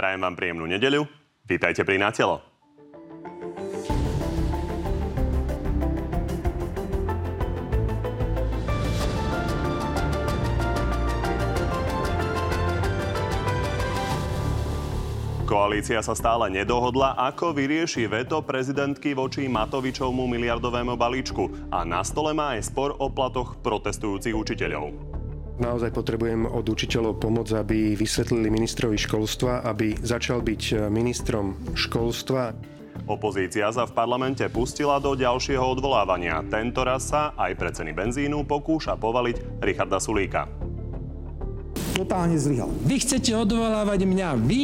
Prajem vám príjemnú nedeľu. Vítajte pri Natelo. Koalícia sa stále nedohodla, ako vyrieši veto prezidentky voči Matovičovmu miliardovému balíčku. A na stole má aj spor o platoch protestujúcich učiteľov. Naozaj potrebujem od učiteľov pomoc, aby vysvetlili ministrovi školstva, aby začal byť ministrom školstva. Opozícia sa v parlamente pustila do ďalšieho odvolávania. Tento raz sa aj pre ceny benzínu pokúša povaliť Richarda Sulíka. Totálne zlyhal. Vy chcete odvolávať mňa, vy?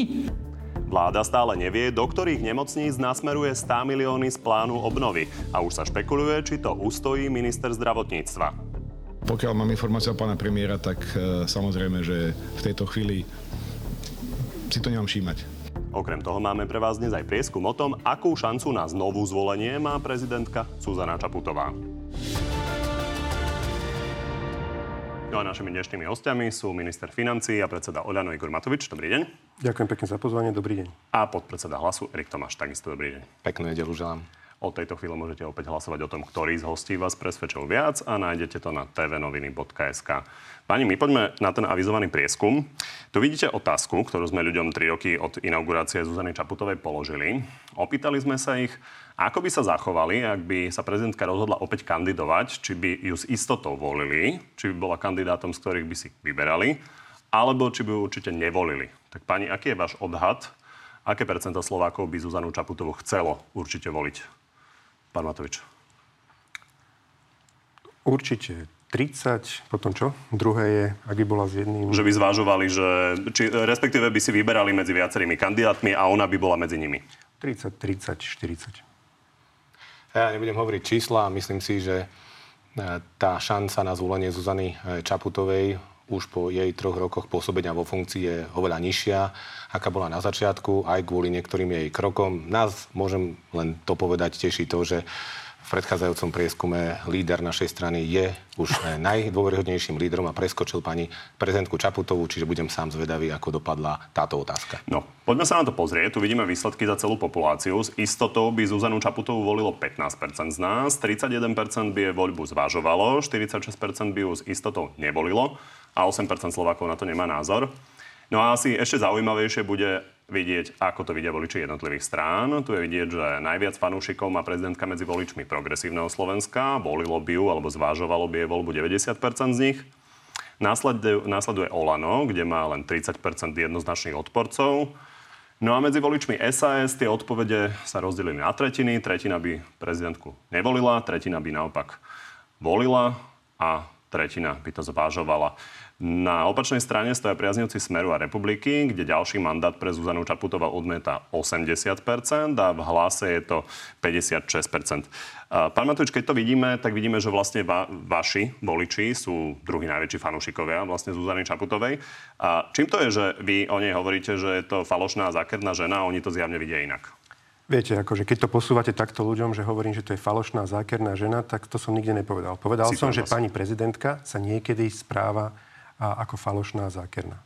Vláda stále nevie, do ktorých nemocníc nasmeruje 100 milióny z plánu obnovy a už sa špekuluje, či to ustojí minister zdravotníctva. Pokiaľ mám informáciu od pána premiéra, tak e, samozrejme, že v tejto chvíli si to nemám všímať. Okrem toho máme pre vás dnes aj prieskum o tom, akú šancu na znovu zvolenie má prezidentka Zuzana Čaputová. No a našimi dnešnými hostiami sú minister financí a predseda Oľano Igor Matovič. Dobrý deň. Ďakujem pekne za pozvanie, dobrý deň. A podpredseda hlasu Erik Tomáš. Takisto dobrý deň. Peknú nedelu želám. Od tejto chvíle môžete opäť hlasovať o tom, ktorý z hostí vás presvedčil viac a nájdete to na tvnoviny.sk. Pani, my poďme na ten avizovaný prieskum. Tu vidíte otázku, ktorú sme ľuďom 3 roky od inaugurácie Zuzany Čaputovej položili. Opýtali sme sa ich, ako by sa zachovali, ak by sa prezidentka rozhodla opäť kandidovať, či by ju s istotou volili, či by bola kandidátom, z ktorých by si vyberali, alebo či by ju určite nevolili. Tak pani, aký je váš odhad? Aké percento Slovákov by Zuzanu Čaputovu chcelo určite voliť? Pán Matovič. Určite 30, potom čo? Druhé je, ak by bola s jedným... Že by zvážovali, že, či, respektíve by si vyberali medzi viacerými kandidátmi a ona by bola medzi nimi. 30, 30, 40. Ja nebudem hovoriť čísla, myslím si, že e, tá šanca na zvolenie Zuzany e, Čaputovej už po jej troch rokoch pôsobenia vo funkcii je oveľa nižšia, aká bola na začiatku, aj kvôli niektorým jej krokom. Nás, môžem len to povedať, teší to, že v predchádzajúcom prieskume líder našej strany je už najdôveryhodnejším lídrom a preskočil pani prezidentku Čaputovú, čiže budem sám zvedavý, ako dopadla táto otázka. No, poďme sa na to pozrieť. Tu vidíme výsledky za celú populáciu. S istotou by Zuzanu Čaputovú volilo 15% z nás, 31% by je voľbu zvážovalo, 46% by ju s istotou nevolilo a 8% Slovákov na to nemá názor. No a asi ešte zaujímavejšie bude vidieť, ako to vidia voliči jednotlivých strán. Tu je vidieť, že najviac fanúšikov má prezidentka medzi voličmi progresívneho Slovenska. Volilo by ju, alebo zvážovalo by jej voľbu 90% z nich. Následuje, následuje Olano, kde má len 30% jednoznačných odporcov. No a medzi voličmi SAS tie odpovede sa rozdelili na tretiny. Tretina by prezidentku nevolila, tretina by naopak volila a tretina by to zvážovala. Na opačnej strane stoja priaznivci Smeru a republiky, kde ďalší mandát pre Zuzanu Čaputová odmeta 80% a v hlase je to 56%. Pán Matovič, keď to vidíme, tak vidíme, že vlastne va- vaši voliči sú druhí najväčší fanúšikovia vlastne Zuzany Čaputovej. A čím to je, že vy o nej hovoríte, že je to falošná a zákerná žena a oni to zjavne vidia inak? Viete, akože keď to posúvate takto ľuďom, že hovorím, že to je falošná, zákerná žena, tak to som nikde nepovedal. Povedal si som, že pani prezidentka sa niekedy správa ako falošná a zákerná.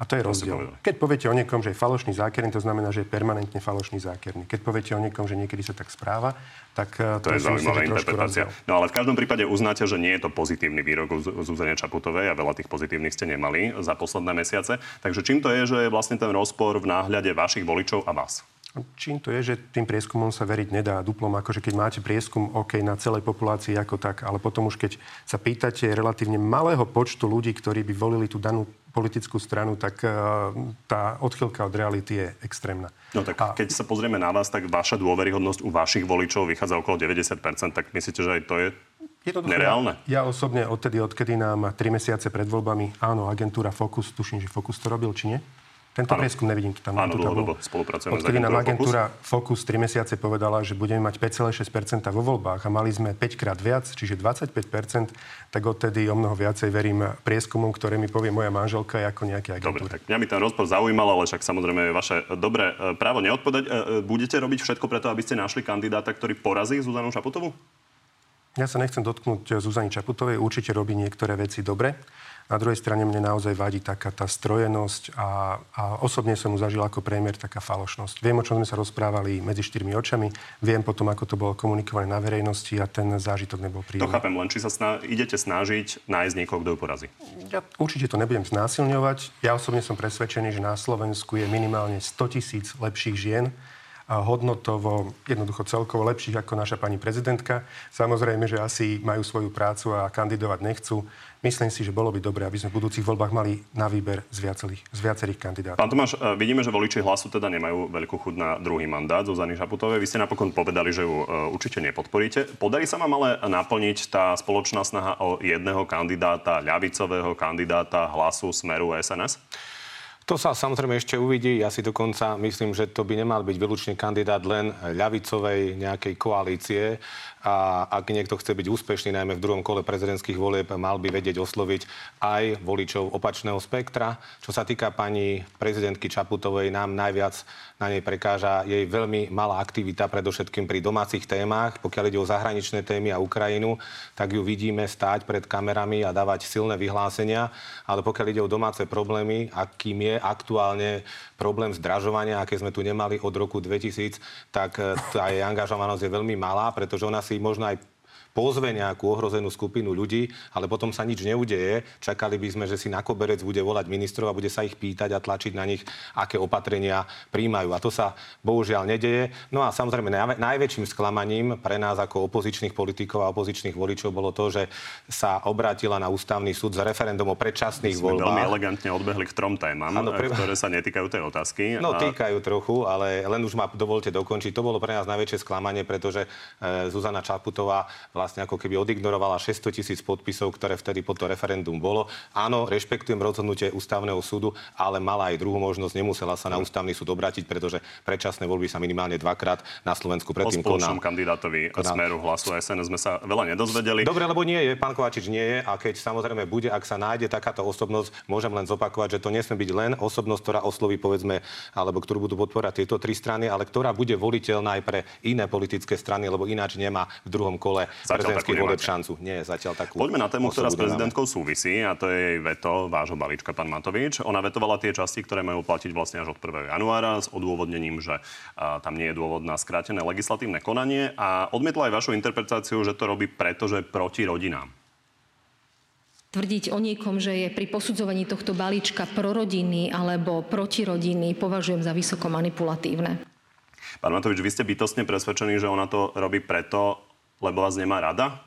A to je rozdiel. Keď poviete o niekom, že je falošný zákerný, to znamená, že je permanentne falošný zákerný. Keď poviete o niekom, že niekedy sa tak správa, tak to, to je zaujímavá interpretácia. No ale v každom prípade uznáte, že nie je to pozitívny výrok Zuzane Čaputovej a veľa tých pozitívnych ste nemali za posledné mesiace. Takže čím to je, že je vlastne ten rozpor v náhľade vašich voličov a vás? Čím to je, že tým prieskumom sa veriť nedá duplom, akože keď máte prieskum OK na celej populácii ako tak, ale potom už keď sa pýtate relatívne malého počtu ľudí, ktorí by volili tú danú politickú stranu, tak uh, tá odchylka od reality je extrémna. No tak a... keď sa pozrieme na vás, tak vaša dôveryhodnosť u vašich voličov vychádza okolo 90%, tak myslíte, že aj to je Jednoducho, Nereálne? Ja, ja osobne odtedy, odkedy nám 3 mesiace pred voľbami, áno, agentúra Focus, tuším, že Focus to robil, či nie? Tento ano. prieskum nevidím tam. Áno, dlhodobo spolupracujeme Odkedy nám agentúra Focus 3 mesiace povedala, že budeme mať 5,6% vo voľbách a mali sme 5 krát viac, čiže 25%, tak odtedy o mnoho viacej verím prieskumom, ktoré mi povie moja manželka ako nejaké agentúra. Dobre, tak mňa by ten rozpor zaujímal, ale však samozrejme je vaše dobré e, právo neodpovedať. E, e, budete robiť všetko preto, aby ste našli kandidáta, ktorý porazí Zuzanu Šaputovú? Ja sa nechcem dotknúť Zuzany Čaputovej, určite robí niektoré veci dobre Na druhej strane mne naozaj vadí taká tá strojenosť a, a osobne som mu zažil ako premiér taká falošnosť. Viem, o čom sme sa rozprávali medzi štyrmi očami, viem potom, ako to bolo komunikované na verejnosti a ten zážitok nebol príjemný. To chápem, len či sa sna- idete snažiť nájsť niekoho, kto ju porazí. Ja určite to nebudem znásilňovať. Ja osobne som presvedčený, že na Slovensku je minimálne 100 tisíc lepších žien, hodnotovo, jednoducho celkovo lepších ako naša pani prezidentka. Samozrejme, že asi majú svoju prácu a kandidovať nechcú. Myslím si, že bolo by dobré, aby sme v budúcich voľbách mali na výber z viacerých, z viacerých kandidátov. Pán Tomáš, e, vidíme, že voliči hlasu teda nemajú veľkú chuť na druhý mandát Zuzany Šaputovej. Vy ste napokon povedali, že ju e, určite nepodporíte. Podarí sa vám ale naplniť tá spoločná snaha o jedného kandidáta, ľavicového kandidáta hlasu Smeru SNS? To sa samozrejme ešte uvidí. Ja si dokonca myslím, že to by nemal byť výlučný kandidát len ľavicovej nejakej koalície a ak niekto chce byť úspešný, najmä v druhom kole prezidentských volieb, mal by vedieť osloviť aj voličov opačného spektra. Čo sa týka pani prezidentky Čaputovej, nám najviac na nej prekáža jej veľmi malá aktivita, predovšetkým pri domácich témach. Pokiaľ ide o zahraničné témy a Ukrajinu, tak ju vidíme stáť pred kamerami a dávať silné vyhlásenia, ale pokiaľ ide o domáce problémy, akým je aktuálne problém zdražovania, aké sme tu nemali od roku 2000, tak tá jej angažovanosť je veľmi malá, pretože ona si možno aj pozve nejakú ohrozenú skupinu ľudí, ale potom sa nič neudeje. Čakali by sme, že si na koberec bude volať ministrov a bude sa ich pýtať a tlačiť na nich, aké opatrenia príjmajú. A to sa bohužiaľ nedeje. No a samozrejme najväčším sklamaním pre nás ako opozičných politikov a opozičných voličov bolo to, že sa obrátila na ústavný súd s referendum o predčasných Sme voľbách. veľmi elegantne odbehli k trom témam, ano, pre... ktoré sa netýkajú tej otázky. No, týkajú trochu, ale len už ma dovolte dokončiť. To bolo pre nás najväčšie sklamanie, pretože e, Zuzana Čaputová vlastne ako keby odignorovala 600 tisíc podpisov, ktoré vtedy po to referendum bolo. Áno, rešpektujem rozhodnutie ústavného súdu, ale mala aj druhú možnosť, nemusela sa na ústavný súd obrátiť, pretože predčasné voľby sa minimálne dvakrát na Slovensku predtým koná. O kandidátovi koná. Smeru hlasu SNS sme sa veľa nedozvedeli. Dobre, lebo nie je, pán Kovačič nie je a keď samozrejme bude, ak sa nájde takáto osobnosť, môžem len zopakovať, že to nesmie byť len osobnosť, ktorá osloví povedzme, alebo ktorú budú podporať tieto tri strany, ale ktorá bude voliteľná aj pre iné politické strany, lebo ináč nemá v druhom kole prezidentských volieb šancu. Nie, zatiaľ takú. Poďme na tému, ktorá s prezidentkou súvisí, a to je jej veto vášho balíčka, pán Matovič. Ona vetovala tie časti, ktoré majú platiť vlastne až od 1. januára s odôvodnením, že a, tam nie je dôvod na skrátené legislatívne konanie a odmietla aj vašu interpretáciu, že to robí preto, že proti rodinám. Tvrdiť o niekom, že je pri posudzovaní tohto balíčka prorodinný alebo protirodinný, považujem za vysoko manipulatívne. Pán Matovič, vy ste bytostne presvedčení, že ona to robí preto, lebo vás nemá rada?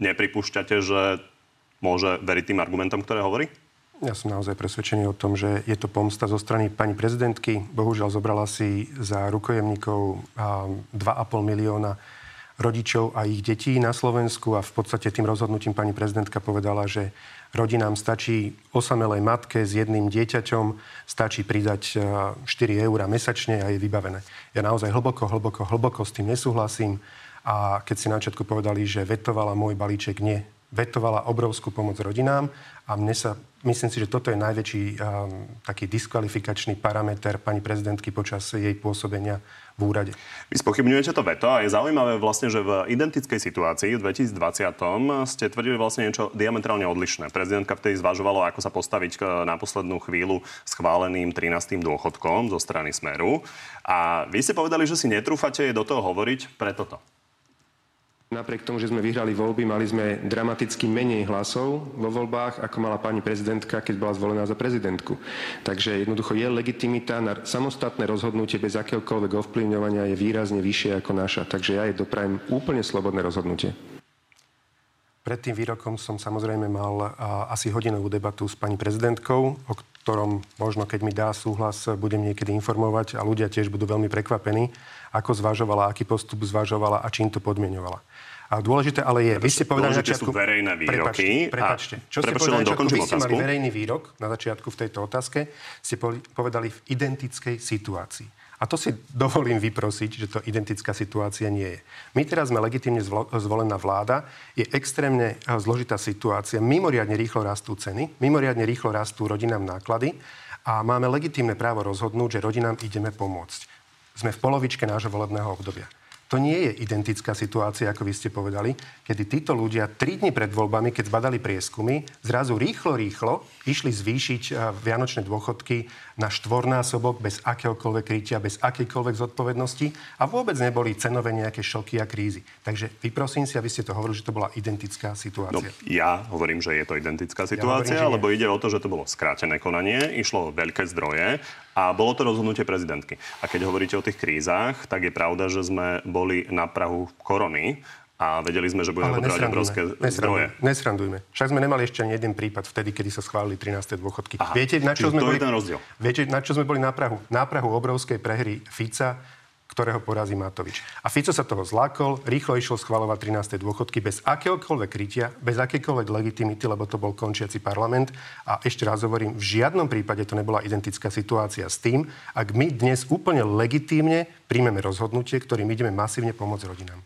Nepripúšťate, že môže veriť tým argumentom, ktoré hovorí? Ja som naozaj presvedčený o tom, že je to pomsta zo strany pani prezidentky. Bohužiaľ zobrala si za rukojemníkov 2,5 milióna rodičov a ich detí na Slovensku a v podstate tým rozhodnutím pani prezidentka povedala, že rodinám stačí osamelej matke s jedným dieťaťom, stačí pridať 4 eur mesačne a je vybavené. Ja naozaj hlboko, hlboko, hlboko s tým nesúhlasím. A keď si na začiatku povedali, že vetovala môj balíček, nie. Vetovala obrovskú pomoc rodinám a mne sa, myslím si, že toto je najväčší um, taký diskvalifikačný parameter pani prezidentky počas jej pôsobenia v úrade. Vy spochybňujete to veto a je zaujímavé vlastne, že v identickej situácii v 2020 ste tvrdili vlastne niečo diametrálne odlišné. Prezidentka vtedy zvažovala, ako sa postaviť na poslednú chvíľu schváleným 13. dôchodkom zo strany Smeru. A vy ste povedali, že si netrúfate do toho hovoriť pre toto. Napriek tomu, že sme vyhrali voľby, mali sme dramaticky menej hlasov vo voľbách, ako mala pani prezidentka, keď bola zvolená za prezidentku. Takže jednoducho je legitimita na samostatné rozhodnutie bez akéhokoľvek ovplyvňovania je výrazne vyššie ako naša. Takže ja jej doprajem úplne slobodné rozhodnutie. Pred tým výrokom som samozrejme mal asi hodinovú debatu s pani prezidentkou, ktorom možno, keď mi dá súhlas, budem niekedy informovať a ľudia tiež budú veľmi prekvapení, ako zvažovala, aký postup zvažovala a čím to podmienovala. A dôležité ale je, vy ste povedali na začiatku... sú verejné výroky. Prepačte, prepačte. Čo ste povedali na začiatku? Vy ste mali verejný výrok na začiatku v tejto otázke. Ste povedali v identickej situácii. A to si dovolím vyprosiť, že to identická situácia nie je. My teraz sme legitimne zvolená vláda, je extrémne eh, zložitá situácia, mimoriadne rýchlo rastú ceny, mimoriadne rýchlo rastú rodinám náklady a máme legitímne právo rozhodnúť, že rodinám ideme pomôcť. Sme v polovičke nášho volebného obdobia. To nie je identická situácia, ako vy ste povedali, kedy títo ľudia tri dni pred voľbami, keď zbadali prieskumy, zrazu rýchlo, rýchlo išli zvýšiť eh, vianočné dôchodky na štvornásobok bez akéhokoľvek krytia, bez akejkoľvek zodpovednosti a vôbec neboli cenové nejaké šoky a krízy. Takže vyprosím si, aby ste to hovorili, že to bola identická situácia. No, ja hovorím, že je to identická situácia, ja hovorím, lebo ide o to, že to bolo skrátené konanie, išlo veľké zdroje a bolo to rozhodnutie prezidentky. A keď hovoríte o tých krízach, tak je pravda, že sme boli na Prahu korony a vedeli sme, že budeme potrebovať obrovské zdroje. Nesrandujme. Však sme nemali ešte ani jeden prípad vtedy, kedy sa schválili 13. dôchodky. Aha, viete, na čo sme to boli, je ten rozdiel. Viete, na čo sme boli na Prahu? Na Prahu obrovskej prehry Fica, ktorého porazí Matovič. A Fico sa toho zlákol, rýchlo išiel schvalovať 13. dôchodky bez akéhokoľvek krytia, bez akékoľvek legitimity, lebo to bol končiaci parlament. A ešte raz hovorím, v žiadnom prípade to nebola identická situácia s tým, ak my dnes úplne legitímne príjmeme rozhodnutie, ktorým ideme masívne pomôcť rodinám.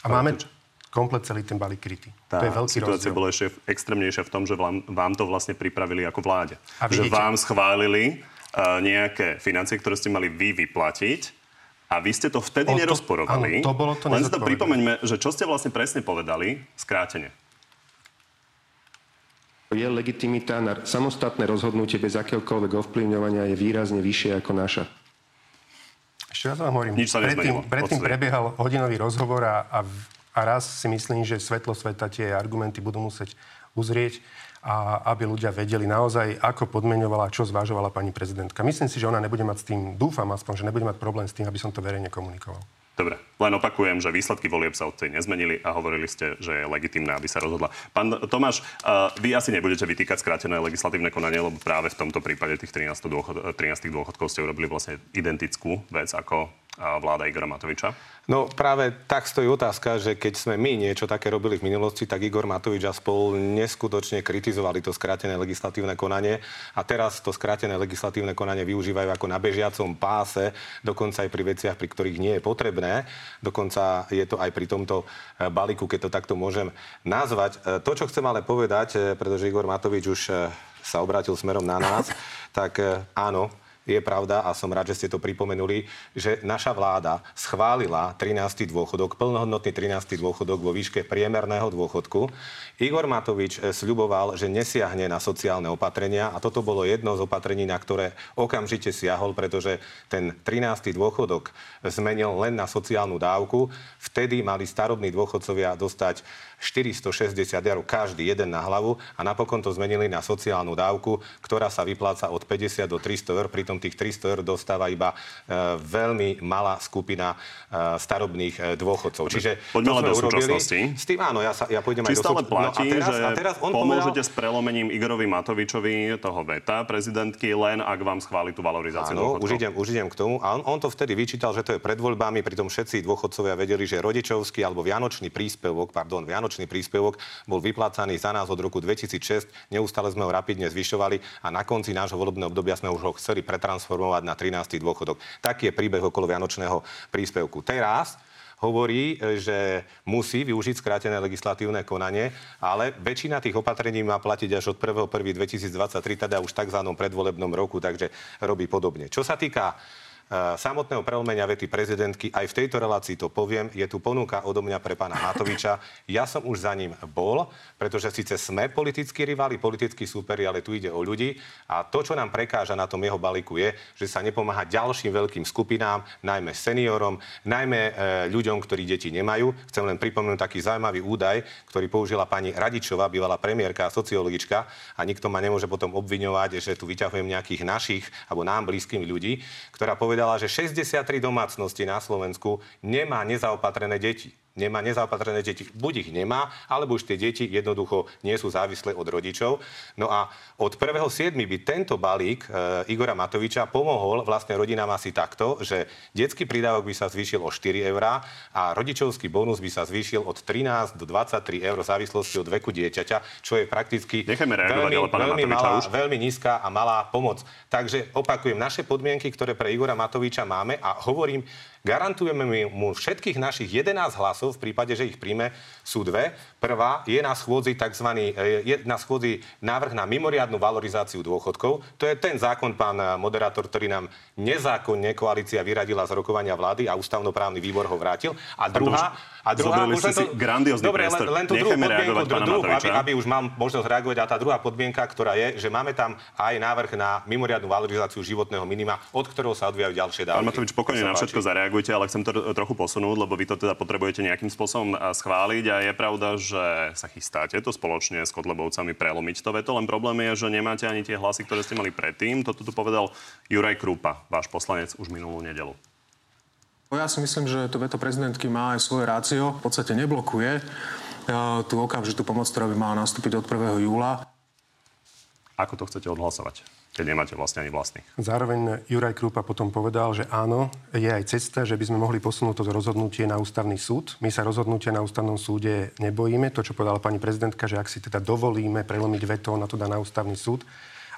A máme komplet celý ten balík krytý. Tá to je veľký situácia rozdiel. bola ešte extrémnejšia v tom, že vám, to vlastne pripravili ako vláde. A že vám schválili uh, nejaké financie, ktoré ste mali vy vyplatiť a vy ste to vtedy o, nerozporovali. Áno, to bolo to Len si to pripomeňme, že čo ste vlastne presne povedali, skrátene. Je legitimita na samostatné rozhodnutie bez akéhokoľvek ovplyvňovania je výrazne vyššie ako naša. Ešte raz vám hovorím. Nič sa predtým, predtým prebiehal hodinový rozhovor a, a, a raz si myslím, že svetlo sveta tie argumenty budú musieť uzrieť a aby ľudia vedeli naozaj, ako podmenovala, čo zvážovala pani prezidentka. Myslím si, že ona nebude mať s tým, dúfam aspoň, že nebude mať problém s tým, aby som to verejne komunikoval. Dobre, len opakujem, že výsledky volieb sa odtedy nezmenili a hovorili ste, že je legitimné, aby sa rozhodla. Pán Tomáš, vy asi nebudete vytýkať skrátené legislatívne konanie, lebo práve v tomto prípade tých 13, dôchod, 13 dôchodkov ste urobili vlastne identickú vec ako vláda Igora Matoviča? No práve tak stojí otázka, že keď sme my niečo také robili v minulosti, tak Igor Matovič a spolu neskutočne kritizovali to skrátené legislatívne konanie a teraz to skrátené legislatívne konanie využívajú ako na bežiacom páse, dokonca aj pri veciach, pri ktorých nie je potrebné. Dokonca je to aj pri tomto e, balíku, keď to takto môžem nazvať. E, to, čo chcem ale povedať, e, pretože Igor Matovič už sa obrátil smerom na nás, tak áno, je pravda a som rád, že ste to pripomenuli, že naša vláda schválila 13. dôchodok, plnohodnotný 13. dôchodok vo výške priemerného dôchodku. Igor Matovič eh, sľuboval, že nesiahne na sociálne opatrenia a toto bolo jedno z opatrení, na ktoré okamžite siahol, pretože ten 13. dôchodok zmenil len na sociálnu dávku. Vtedy mali starobní dôchodcovia dostať 460 eur každý jeden na hlavu a napokon to zmenili na sociálnu dávku, ktorá sa vypláca od 50 do 300 eur, pritom tých 300 eur dostáva iba e, veľmi malá skupina e, starobných e, dôchodcov. Čiže Poďme to sme urobili. S tým áno, ja, sa, ja pôjdem Či aj do stále platí, no a teraz, že a teraz on pomôžete povedal... s prelomením Igorovi Matovičovi toho veta prezidentky, len ak vám schváli tú valorizáciu Áno, už idem, už idem k tomu. A on, on to vtedy vyčítal, že to je pred voľbami, pritom všetci dôchodcovia vedeli, že rodičovský alebo vianočný príspevok, pardon, vianočný vianočný príspevok bol vyplácaný za nás od roku 2006. Neustále sme ho rapidne zvyšovali a na konci nášho volebného obdobia sme už ho chceli pretransformovať na 13. dôchodok. Taký je príbeh okolo vianočného príspevku. Teraz hovorí, že musí využiť skrátené legislatívne konanie, ale väčšina tých opatrení má platiť až od 1.1.2023, teda už tzv. predvolebnom roku, takže robí podobne. Čo sa týka samotného prelomenia vety prezidentky, aj v tejto relácii to poviem, je tu ponuka odo mňa pre pána Matoviča. Ja som už za ním bol, pretože síce sme politickí rivali, politickí súperi, ale tu ide o ľudí. A to, čo nám prekáža na tom jeho balíku, je, že sa nepomáha ďalším veľkým skupinám, najmä seniorom, najmä e, ľuďom, ktorí deti nemajú. Chcem len pripomenúť taký zaujímavý údaj, ktorý použila pani Radičová, bývalá premiérka a sociologička. A nikto ma nemôže potom obviňovať, že tu vyťahujem nejakých našich alebo nám blízkych ľudí, ktorá povedala, povedala, že 63 domácnosti na Slovensku nemá nezaopatrené deti nemá nezaopatrené deti. Buď ich nemá, alebo už tie deti jednoducho nie sú závislé od rodičov. No a od 1.7. by tento balík e, Igora Matoviča pomohol vlastne rodinám asi takto, že detský prídavok by sa zvýšil o 4 eurá a rodičovský bonus by sa zvýšil od 13 do 23 eur v závislosti od veku dieťaťa, čo je prakticky veľmi, veľmi, malá, veľmi nízka a malá pomoc. Takže opakujem, naše podmienky, ktoré pre Igora Matoviča máme a hovorím, garantujeme mu všetkých našich 11 hlasov, v prípade, že ich príjme, sú dve. Prvá je na schôdzi tzv. E, je na schôdzi návrh na mimoriadnu valorizáciu dôchodkov. To je ten zákon, pán moderátor, ktorý nám nezákonne koalícia vyradila z rokovania vlády a ústavnoprávny výbor ho vrátil. A druhá, a druhá už len to, grandiózny dobre, len, len tú druhú podmienku, druhú, aby, aby, už mám možnosť reagovať. A tá druhá podmienka, ktorá je, že máme tam aj návrh na mimoriadnu valorizáciu životného minima, od ktorého sa odvíjajú ďalšie dávky. Pán Matovič, pokojne na všetko zareagujte, ale chcem to trochu posunúť, lebo vy to teda potrebujete nejakým spôsobom schváliť a je pravda, že sa chystáte to spoločne s Kotlebovcami prelomiť to veto, len problém je, že nemáte ani tie hlasy, ktoré ste mali predtým. Toto tu povedal Juraj Krupa, váš poslanec, už minulú nedelu. Ja si myslím, že to veto prezidentky má aj svoje rácio. V podstate neblokuje tú okamžitú pomoc, ktorá by mala nastúpiť od 1. júla. Ako to chcete odhlasovať? Keď nemáte vlastne ani vlastných. Zároveň Juraj Krupa potom povedal, že áno, je aj cesta, že by sme mohli posunúť to rozhodnutie na ústavný súd. My sa rozhodnutia na ústavnom súde nebojíme. To, čo povedala pani prezidentka, že ak si teda dovolíme prelomiť veto, na to dá na ústavný súd.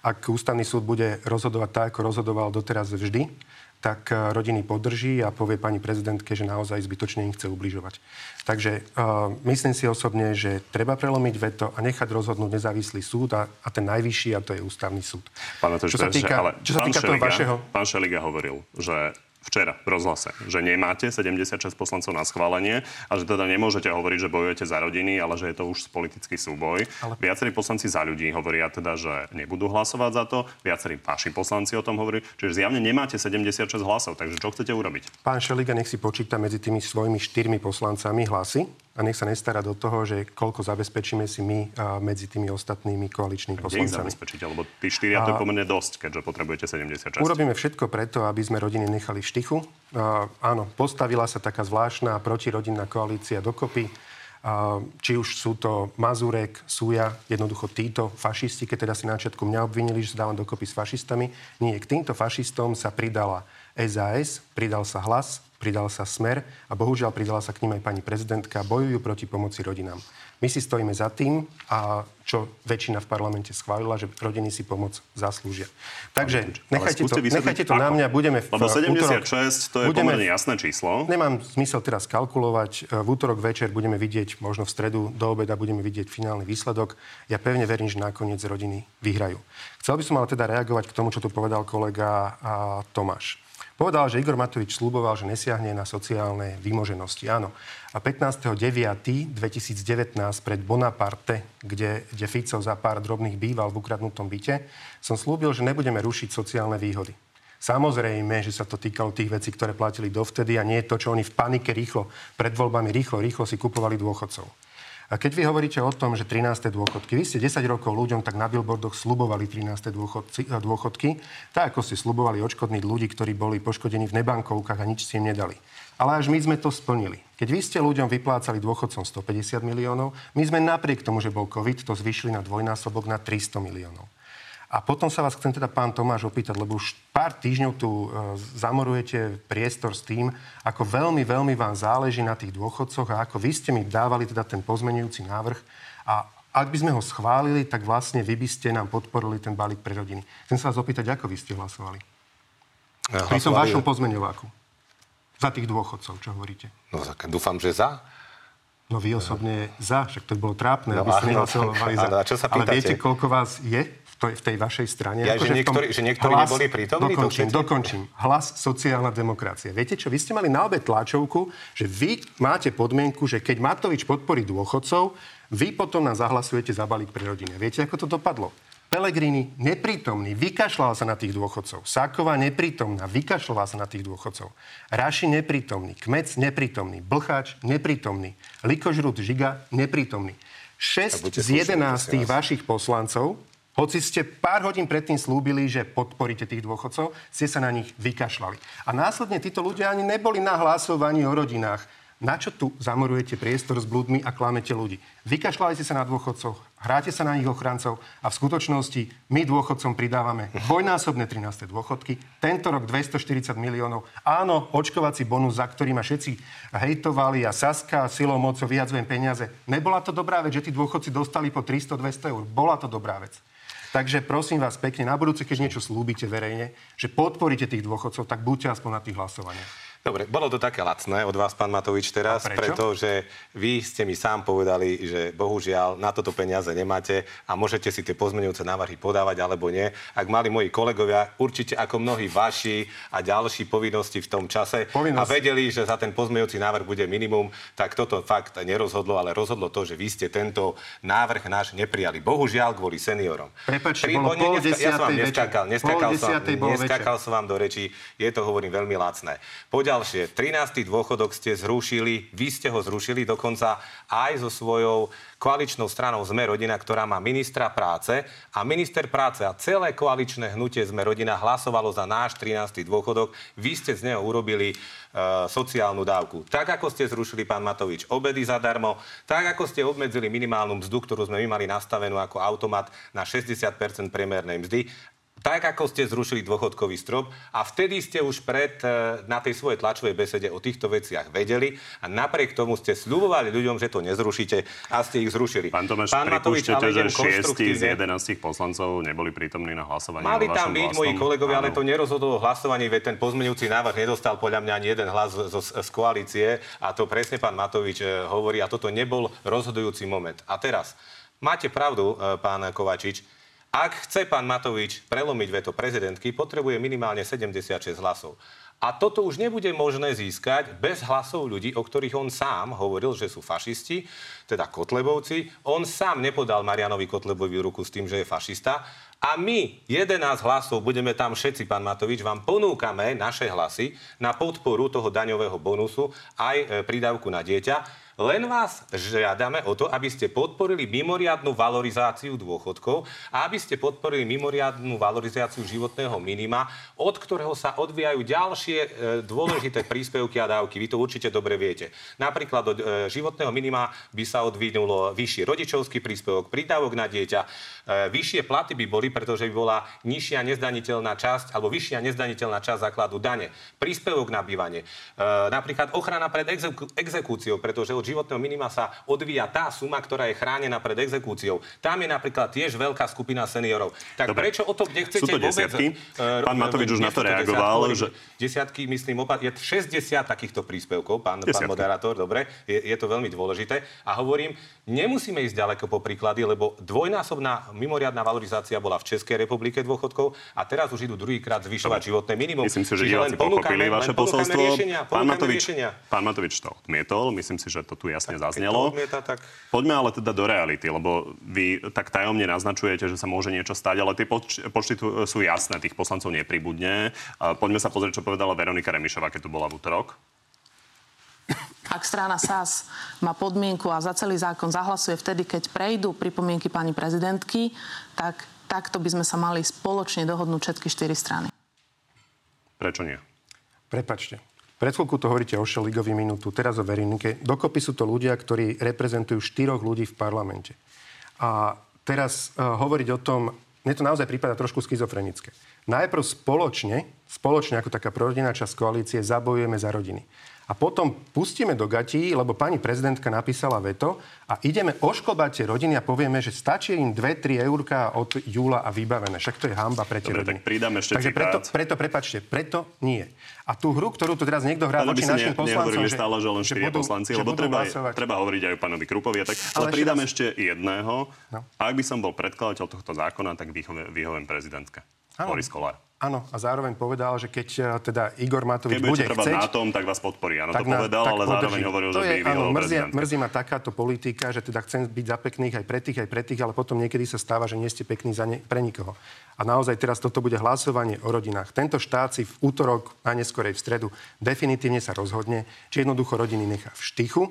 Ak ústavný súd bude rozhodovať tak, ako rozhodoval doteraz vždy, tak eh, rodiny podrží a povie pani prezidentke, že naozaj zbytočne im chce ubližovať. Takže uh, myslím si osobne, že treba prelomiť veto a nechať rozhodnúť nezávislý súd a, a ten najvyšší, a to je ústavný súd. Pán čo sa týka, ale čo sa týka toho vašeho... Pán Šeliga hovoril, že včera v rozhlase, že nemáte 76 poslancov na schválenie a že teda nemôžete hovoriť, že bojujete za rodiny, ale že je to už politický súboj. Ale... Viacerí poslanci za ľudí hovoria teda, že nebudú hlasovať za to, viacerí vaši poslanci o tom hovorí, čiže zjavne nemáte 76 hlasov, takže čo chcete urobiť? Pán Šeliga nech si počíta medzi tými svojimi štyrmi poslancami hlasy a nech sa nestará do toho, že koľko zabezpečíme si my medzi tými ostatnými koaličnými poslancami. zabezpečíte, lebo tí štyria to je pomerne dosť, keďže potrebujete 76. Urobíme všetko preto, aby sme rodiny nechali v štychu. Áno, postavila sa taká zvláštna protirodinná koalícia dokopy. Či už sú to Mazurek, Súja, jednoducho títo fašisti, keď teda si na začiatku mňa obvinili, že sa dávam dokopy s fašistami. Nie, k týmto fašistom sa pridala SAS, pridal sa hlas, pridal sa Smer a bohužiaľ pridala sa k ním aj pani prezidentka, bojujú proti pomoci rodinám. My si stojíme za tým, a čo väčšina v parlamente schválila, že rodiny si pomoc zaslúžia. Takže nechajte to, nechajte to na mňa, budeme v Lebo 76, útorok, to je budeme, pomerne jasné číslo. Nemám zmysel teraz kalkulovať. V útorok večer budeme vidieť, možno v stredu do obeda budeme vidieť finálny výsledok. Ja pevne verím, že nakoniec rodiny vyhrajú. Chcel by som ale teda reagovať k tomu, čo tu povedal kolega Tomáš. Povedal, že Igor Matovič slúboval, že nesiahne na sociálne vymoženosti. Áno. A 15.9.2019 pred Bonaparte, kde, kde Fico za pár drobných býval v ukradnutom byte, som slúbil, že nebudeme rušiť sociálne výhody. Samozrejme, že sa to týkalo tých vecí, ktoré platili dovtedy a nie to, čo oni v panike rýchlo, pred voľbami rýchlo, rýchlo si kupovali dôchodcov. A keď vy hovoríte o tom, že 13. dôchodky, vy ste 10 rokov ľuďom tak na billboardoch slubovali 13. Dôchodci, eh, dôchodky, tak ako ste slubovali odškodniť ľudí, ktorí boli poškodení v nebankovkách a nič ste im nedali. Ale až my sme to splnili. Keď vy ste ľuďom vyplácali dôchodcom 150 miliónov, my sme napriek tomu, že bol COVID, to zvyšili na dvojnásobok na 300 miliónov. A potom sa vás chcem teda, pán Tomáš, opýtať, lebo už pár týždňov tu e, zamorujete priestor s tým, ako veľmi, veľmi vám záleží na tých dôchodcoch a ako vy ste mi dávali teda ten pozmenujúci návrh. A ak by sme ho schválili, tak vlastne vy by ste nám podporili ten balík pre rodiny. Chcem sa vás opýtať, ako vy ste hlasovali? Ja, Pri tom vašom pozmeňováku. Za tých dôchodcov, čo hovoríte? No tak dúfam, že za. No vy osobne za, však to by bolo trápne, no, aby ste nehlasovali za. A čo sa pýtate? Ale viete, koľko vás je v tej vašej strane. Ja, že, niektorí, že niektorí hlas, neboli prítomní? Dokončím, dokončím. Hlas sociálna demokracia. Viete čo, vy ste mali na obe tlačovku, že vy máte podmienku, že keď Matovič podporí dôchodcov, vy potom nám zahlasujete za balík pre rodiny. Viete, ako to dopadlo? Pelegrini neprítomný, vykašľal sa na tých dôchodcov. Sáková neprítomná, vykašľala sa na tých dôchodcov. Raši neprítomný, Kmec neprítomný, Blcháč neprítomný, Likožrut Žiga neprítomný. 6 z 11 vašich poslancov hoci ste pár hodín predtým slúbili, že podporíte tých dôchodcov, ste sa na nich vykašľali. A následne títo ľudia ani neboli na hlasovaní o rodinách. Na čo tu zamorujete priestor s blúdmi a klamete ľudí? Vykašľali ste sa na dôchodcov, hráte sa na nich ochrancov a v skutočnosti my dôchodcom pridávame dvojnásobné 13. dôchodky, tento rok 240 miliónov. Áno, očkovací bonus, za ktorý ma všetci hejtovali a Saska silou mocou vyjadzujem peniaze. Nebola to dobrá vec, že tí dôchodci dostali po 300-200 eur. Bola to dobrá vec. Takže prosím vás pekne, na budúce, keď niečo slúbite verejne, že podporíte tých dôchodcov, tak buďte aspoň na tých hlasovaniach. Dobre, bolo to také lacné od vás, pán Matovič, teraz, pretože vy ste mi sám povedali, že bohužiaľ na toto peniaze nemáte a môžete si tie pozmenujúce návrhy podávať alebo nie. Ak mali moji kolegovia, určite ako mnohí vaši a ďalší povinnosti v tom čase Povinnosť. a vedeli, že za ten pozmenujúci návrh bude minimum, tak toto fakt nerozhodlo, ale rozhodlo to, že vy ste tento návrh náš neprijali. Bohužiaľ kvôli seniorom. Prepačte, bolo ja som vám neskákal, neskákal, som, neskákal som vám do reči, je to, hovorím, veľmi lacné. Poďal ďalšie. 13. dôchodok ste zrušili, vy ste ho zrušili dokonca aj so svojou koaličnou stranou Sme rodina, ktorá má ministra práce a minister práce a celé koaličné hnutie Sme rodina hlasovalo za náš 13. dôchodok. Vy ste z neho urobili uh, sociálnu dávku. Tak, ako ste zrušili, pán Matovič, obedy zadarmo, tak, ako ste obmedzili minimálnu mzdu, ktorú sme my mali nastavenú ako automat na 60% priemernej mzdy tak ako ste zrušili dôchodkový strop a vtedy ste už pred, e, na tej svojej tlačovej besede o týchto veciach vedeli a napriek tomu ste sľubovali ľuďom, že to nezrušíte a ste ich zrušili. Pán Tomáš, Pán Matovič, ale že 6 z 11 poslancov neboli prítomní na hlasovaní Mali tam byť moji kolegovia, ale to nerozhodlo hlasovanie, veď ten pozmeňujúci návrh nedostal podľa mňa ani jeden hlas z, z, z koalície a to presne pán Matovič e, hovorí a toto nebol rozhodujúci moment. A teraz, máte pravdu, e, pán Kovačič, ak chce pán Matovič prelomiť veto prezidentky, potrebuje minimálne 76 hlasov. A toto už nebude možné získať bez hlasov ľudí, o ktorých on sám hovoril, že sú fašisti, teda Kotlebovci. On sám nepodal Marianovi Kotlebovi ruku s tým, že je fašista. A my, 11 hlasov, budeme tam všetci, pán Matovič, vám ponúkame naše hlasy na podporu toho daňového bonusu aj e, prídavku na dieťa. Len vás žiadame o to, aby ste podporili mimoriadnu valorizáciu dôchodkov a aby ste podporili mimoriadnu valorizáciu životného minima, od ktorého sa odvíjajú ďalšie e, dôležité príspevky a dávky. Vy to určite dobre viete. Napríklad od e, životného minima by sa odvinulo vyšší rodičovský príspevok, prídavok na dieťa, e, vyššie platy by boli, pretože by bola nižšia nezdaniteľná časť alebo vyššia nezdaniteľná časť základu dane, príspevok na bývanie, napríklad ochrana pred exekú- exekúciou, pretože od životného minima sa odvíja tá suma, ktorá je chránená pred exekúciou. Tam je napríklad tiež veľká skupina seniorov. Tak Dobre. prečo o tom nechcete Sú to desiatky? Pán Matovič už na to reagoval. Desiatky, že... desiatky myslím, opa- je 60 takýchto príspevkov, pán, pán moderátor, dobre, je, je to veľmi dôležité. A hovorím, nemusíme ísť ďaleko po príklady, lebo dvojnásobná mimoriadná valorizácia bola v Českej republike dôchodkov a teraz už idú druhýkrát zvyšovať životné minimum. Myslím si, že diváci pochopili vaše posolstvo. Pán Matovič, pán Matovič to odmietol. Myslím si, že to tu jasne tak zaznelo. Odmieta, tak... Poďme ale teda do reality, lebo vy tak tajomne naznačujete, že sa môže niečo stať, ale tie poč- počty tu sú jasné, tých poslancov nepribudne. Poďme sa pozrieť, čo povedala Veronika Remišová, keď tu bola v útorok. Ak strana SAS má podmienku a za celý zákon zahlasuje vtedy, keď prejdú pripomienky pani prezidentky, tak takto by sme sa mali spoločne dohodnúť všetky štyri strany. Prečo nie? Prepačte. Pred chvíľku to hovoríte o Šeligovi minútu, teraz o Verinike. Dokopy sú to ľudia, ktorí reprezentujú štyroch ľudí v parlamente. A teraz uh, hovoriť o tom, mne to naozaj prípada trošku schizofrenické. Najprv spoločne, spoločne ako taká prorodinná časť koalície, zabojujeme za rodiny a potom pustíme do gatí, lebo pani prezidentka napísala veto a ideme ošklbať tie rodiny a povieme, že stačí im 2-3 eurka od júla a vybavené. Však to je hamba pre tie Dobre, rodiny. tak pridám ešte Takže preto, preto, prepačte, preto nie. A tú hru, ktorú tu teraz niekto hrá voči našim ne, poslancom, že, stále, že len 4 budú, poslanci, lebo treba, treba hovoriť aj o pánovi Krupovi. Tak, ale, ale pridám ešte, ešte jedného. No. Ak by som bol predkladateľ tohto zákona, tak vyhoviem prezidentka. Boris Kolár. Áno, a zároveň povedal, že keď e, teda Igor Matovič keď bude chceť... na tom, tak vás podporí. Áno, to na, povedal, ale podrží. zároveň hovoril, to že by je, áno, mrzí, mrzí ma takáto politika, že teda chcem byť za pekných aj pre tých, aj pre tých, ale potom niekedy sa stáva, že nie ste pekní za ne, pre nikoho. A naozaj teraz toto bude hlasovanie o rodinách. Tento štát si v útorok a neskorej v stredu definitívne sa rozhodne, či jednoducho rodiny nechá v štychu,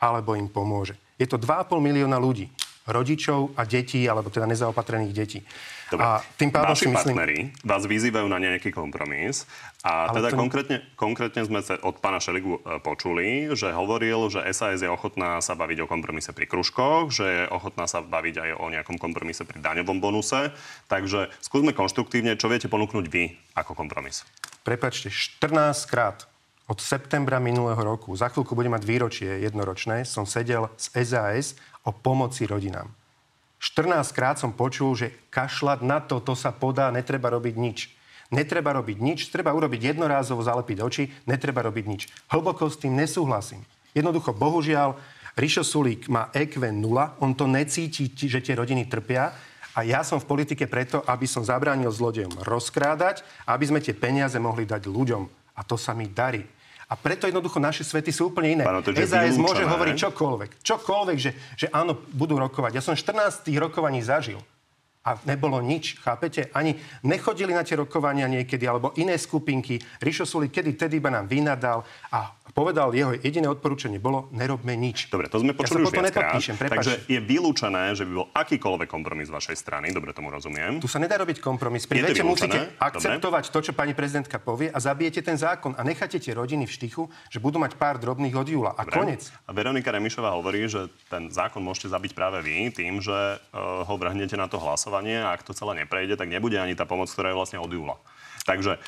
alebo im pomôže. Je to 2,5 milióna ľudí rodičov a detí, alebo teda nezaopatrených detí. Dobre. A tým pádom Vaši si myslím... partneri vás vyzývajú na nejaký kompromis a Ale teda to... konkrétne, konkrétne sme sa od pána Šeligu e, počuli, že hovoril, že SAS je ochotná sa baviť o kompromise pri kružkoch, že je ochotná sa baviť aj o nejakom kompromise pri daňovom bonuse. Takže skúsme konštruktívne, čo viete ponúknuť vy ako kompromis. Prepačte, 14 krát od septembra minulého roku, za chvíľku budem mať výročie jednoročné, som sedel s SAS o pomoci rodinám. 14 krát som počul, že kašľať na to, to sa podá, netreba robiť nič. Netreba robiť nič, treba urobiť jednorázovo, zalepiť oči, netreba robiť nič. Hlboko s tým nesúhlasím. Jednoducho, bohužiaľ, Rišo Sulík má EQ 0, on to necíti, že tie rodiny trpia a ja som v politike preto, aby som zabránil zlodejom rozkrádať, aby sme tie peniaze mohli dať ľuďom. A to sa mi darí. A preto jednoducho naše svety sú úplne iné. Páno, SAS môže hovoriť čokoľvek. Čokoľvek, že, že áno, budú rokovať. Ja som 14 rokovaní zažil a nebolo nič, chápete? Ani nechodili na tie rokovania niekedy, alebo iné skupinky. Rišo Suli kedy tedy iba nám vynadal a povedal, jeho jediné odporúčanie bolo, nerobme nič. Dobre, to sme počuli ja už viackrát. Takže je vylúčené, že by bol akýkoľvek kompromis z vašej strany, dobre tomu rozumiem. Tu sa nedá robiť kompromis. Pri vete musíte akceptovať dobre. to, čo pani prezidentka povie a zabijete ten zákon a necháte tie rodiny v štychu, že budú mať pár drobných od júla. A dobre. konec. A Veronika Remišová hovorí, že ten zákon môžete zabiť práve vy tým, že uh, ho vrhnete na to hlasovanie a ak to celé neprejde, tak nebude ani tá pomoc, ktorá je vlastne od júla. Takže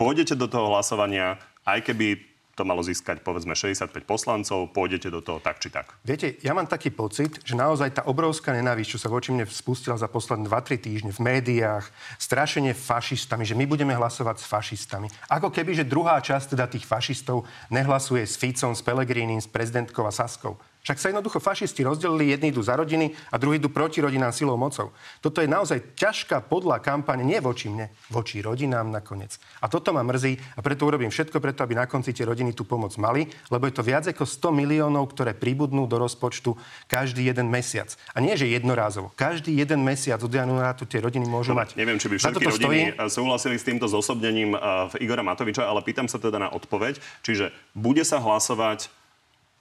pôjdete do toho hlasovania, aj keby to malo získať povedzme 65 poslancov, pôjdete do toho tak či tak. Viete, ja mám taký pocit, že naozaj tá obrovská nenávisť, čo sa voči mne spustila za posledné 2-3 týždne v médiách, strašenie fašistami, že my budeme hlasovať s fašistami. Ako keby, že druhá časť teda tých fašistov nehlasuje s Ficom, s Pelegrínim, s prezidentkou a Saskou. Však sa jednoducho fašisti rozdelili, jedni idú za rodiny a druhí idú proti rodinám silou mocou. Toto je naozaj ťažká podľa kampane, nie voči mne, voči rodinám nakoniec. A toto ma mrzí a preto urobím všetko preto, aby na konci tie rodiny tú pomoc mali, lebo je to viac ako 100 miliónov, ktoré pribudnú do rozpočtu každý jeden mesiac. A nie, že jednorázovo. Každý jeden mesiac od januára tu tie rodiny môžu no, mať. Neviem, či by všetky rodiny stojí... súhlasili s týmto zosobnením Igora Matoviča, ale pýtam sa teda na odpoveď. Čiže bude sa hlasovať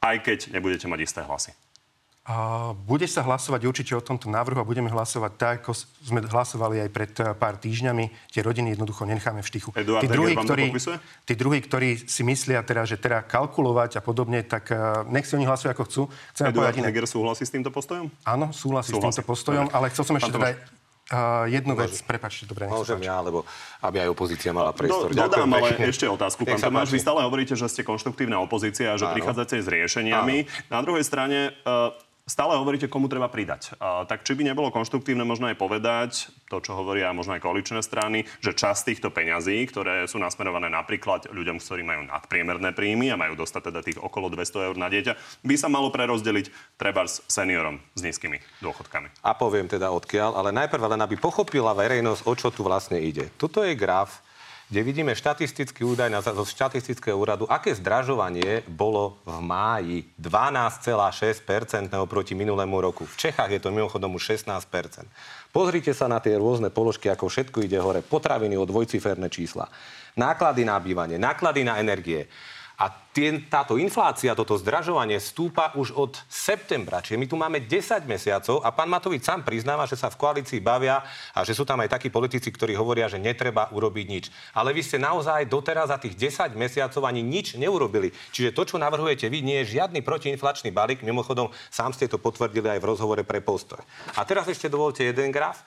aj keď nebudete mať isté hlasy? A bude sa hlasovať určite o tomto návrhu a budeme hlasovať tak, ako sme hlasovali aj pred eh, pár týždňami. Tie rodiny jednoducho necháme v. Eduard tí, druhí, ktorí, tí druhí, ktorí si myslia teda, že teda kalkulovať a podobne, tak uh, nech si oni hlasujú ako chcú. Chcem Eduard Heger súhlasí s týmto postojom? Áno, súhlasí, súhlasí. s týmto postojom, ale chcel som ešte teda Uh, jednu vec, prepačte, dobre, nech Môžem ja, lebo aby aj opozícia mala priestor. Do, dodám ale pekne. ešte otázku. Pán Tomáš, vy stále hovoríte, že ste konštruktívna opozícia a že Áno. prichádzate s riešeniami. Áno. Na druhej strane, uh, Stále hovoríte, komu treba pridať. A, tak či by nebolo konštruktívne možno aj povedať, to, čo hovoria možno aj koaličné strany, že časť týchto peňazí, ktoré sú nasmerované napríklad ľuďom, ktorí majú nadpriemerné príjmy a majú dostať teda tých okolo 200 eur na dieťa, by sa malo prerozdeliť treba s seniorom s nízkymi dôchodkami. A poviem teda odkiaľ, ale najprv len aby pochopila verejnosť, o čo tu vlastne ide. Tuto je graf kde vidíme štatistický údaj na, zo štatistického úradu, aké zdražovanie bolo v máji 12,6% oproti minulému roku. V Čechách je to mimochodom už 16%. Pozrite sa na tie rôzne položky, ako všetko ide hore. Potraviny o dvojciferné čísla. Náklady na bývanie, náklady na energie. A tien, táto inflácia, toto zdražovanie stúpa už od septembra. Čiže my tu máme 10 mesiacov a pán Matovič sám priznáva, že sa v koalícii bavia a že sú tam aj takí politici, ktorí hovoria, že netreba urobiť nič. Ale vy ste naozaj doteraz za tých 10 mesiacov ani nič neurobili. Čiže to, čo navrhujete vy, nie je žiadny protiinflačný balík. Mimochodom, sám ste to potvrdili aj v rozhovore pre postoj. A teraz ešte dovolte jeden graf.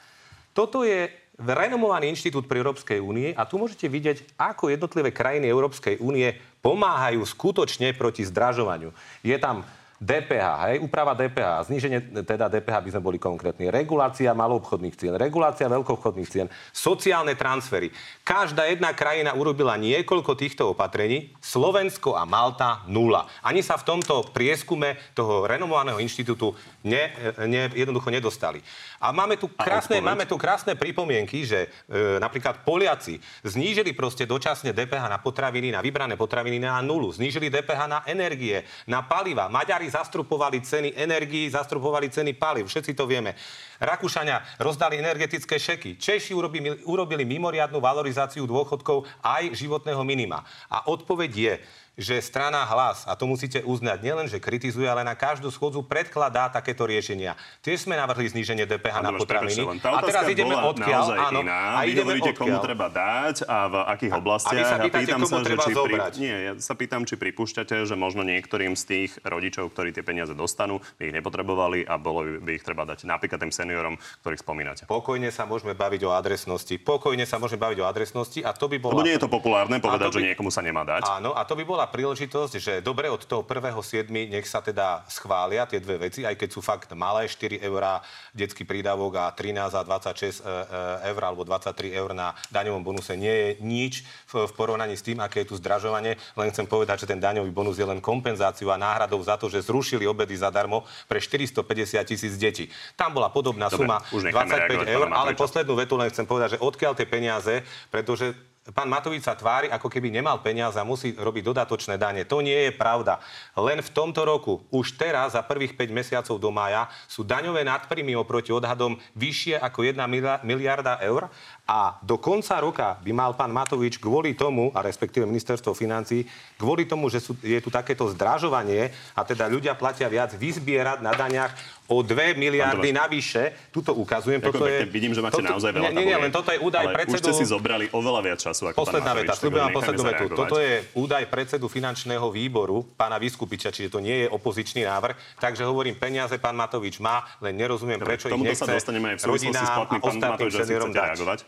Toto je renomovaný inštitút pri Európskej únie a tu môžete vidieť, ako jednotlivé krajiny Európskej únie pomáhajú skutočne proti zdražovaniu. Je tam DPH, hej, úprava DPH, zníženie teda DPH by sme boli konkrétni, regulácia maloobchodných cien, regulácia veľkoobchodných cien, sociálne transfery. Každá jedna krajina urobila niekoľko týchto opatrení, Slovensko a Malta nula. Ani sa v tomto prieskume toho renomovaného inštitútu ne, ne, jednoducho nedostali. A máme tu krásne, máme tu krásne pripomienky, že e, napríklad Poliaci znížili proste dočasne DPH na potraviny, na vybrané potraviny na nulu. Znížili DPH na energie, na paliva. Maďari zastrupovali ceny energií, zastrupovali ceny paliv. Všetci to vieme. Rakúšania rozdali energetické šeky. Češi urobili, urobili mimoriadnú valorizáciu dôchodkov aj životného minima. A odpoveď je, že strana hlas, a to musíte uznať, nielen, že kritizuje, ale na každú schodzu predkladá takéto riešenia. Tiež sme navrhli zníženie DPH na potraviny. A teraz ideme odkiaľ. Áno, iná. a Vy ideme hovoríte, odkiaľ. komu treba dať a v akých oblastiach. A vy sa pýtate, pýtam komu sa, treba či. Pri... Nie, ja sa pýtam, či pripúšťate, že možno niektorým z tých rodičov, ktorí tie peniaze dostanú, by ich nepotrebovali a bolo by ich treba dať napríklad tým seniorom, ktorých spomínate. Pokojne sa môžeme baviť o adresnosti. Pokojne sa môžeme baviť o adresnosti a to by bola... Lebo nie je to populárne povedať, by... že niekomu sa nemá dať. Áno, a to by bola príležitosť, že dobre od toho 1.7. nech sa teda schvália tie dve veci, aj keď sú fakt malé, 4 eurá detský prídavok a 13 a 26 e, e, eur alebo 23 eur na daňovom bonuse nie je nič v, v porovnaní s tým, aké je tu zdražovanie. Len chcem povedať, že ten daňový bonus je len kompenzáciu a náhradou za to, že zrušili obedy zadarmo pre 450 tisíc detí. Tam bola podobná Dobre, suma 25 eur, ale poslednú vetu len chcem povedať, že odkiaľ tie peniaze, pretože pán Matovič sa tvári, ako keby nemal peniaze a musí robiť dodatočné dane. To nie je pravda. Len v tomto roku, už teraz, za prvých 5 mesiacov do mája, sú daňové nadpríjmy oproti odhadom vyššie ako 1 miliarda eur a do konca roka by mal pán Matovič kvôli tomu, a respektíve ministerstvo financí, kvôli tomu, že sú, je tu takéto zdražovanie a teda ľudia platia viac, vyzbierať na daniach o 2 miliardy navyše. Tuto ukazujem. toto je, vidím, že máte toto, naozaj veľa nie, nie, len toto je údaj ale predsedu... už ste si zobrali oveľa viac času ako Posledná pán veta, poslednú vetu. Toto je údaj predsedu finančného výboru, pána Vyskupiča, čiže to nie je opozičný návrh. Takže hovorím, peniaze pán Matovič má, len nerozumiem, Dobre, prečo ich nechce sa dostaneme aj v súvislosti s platným pán Matovič, že chcete reagovať.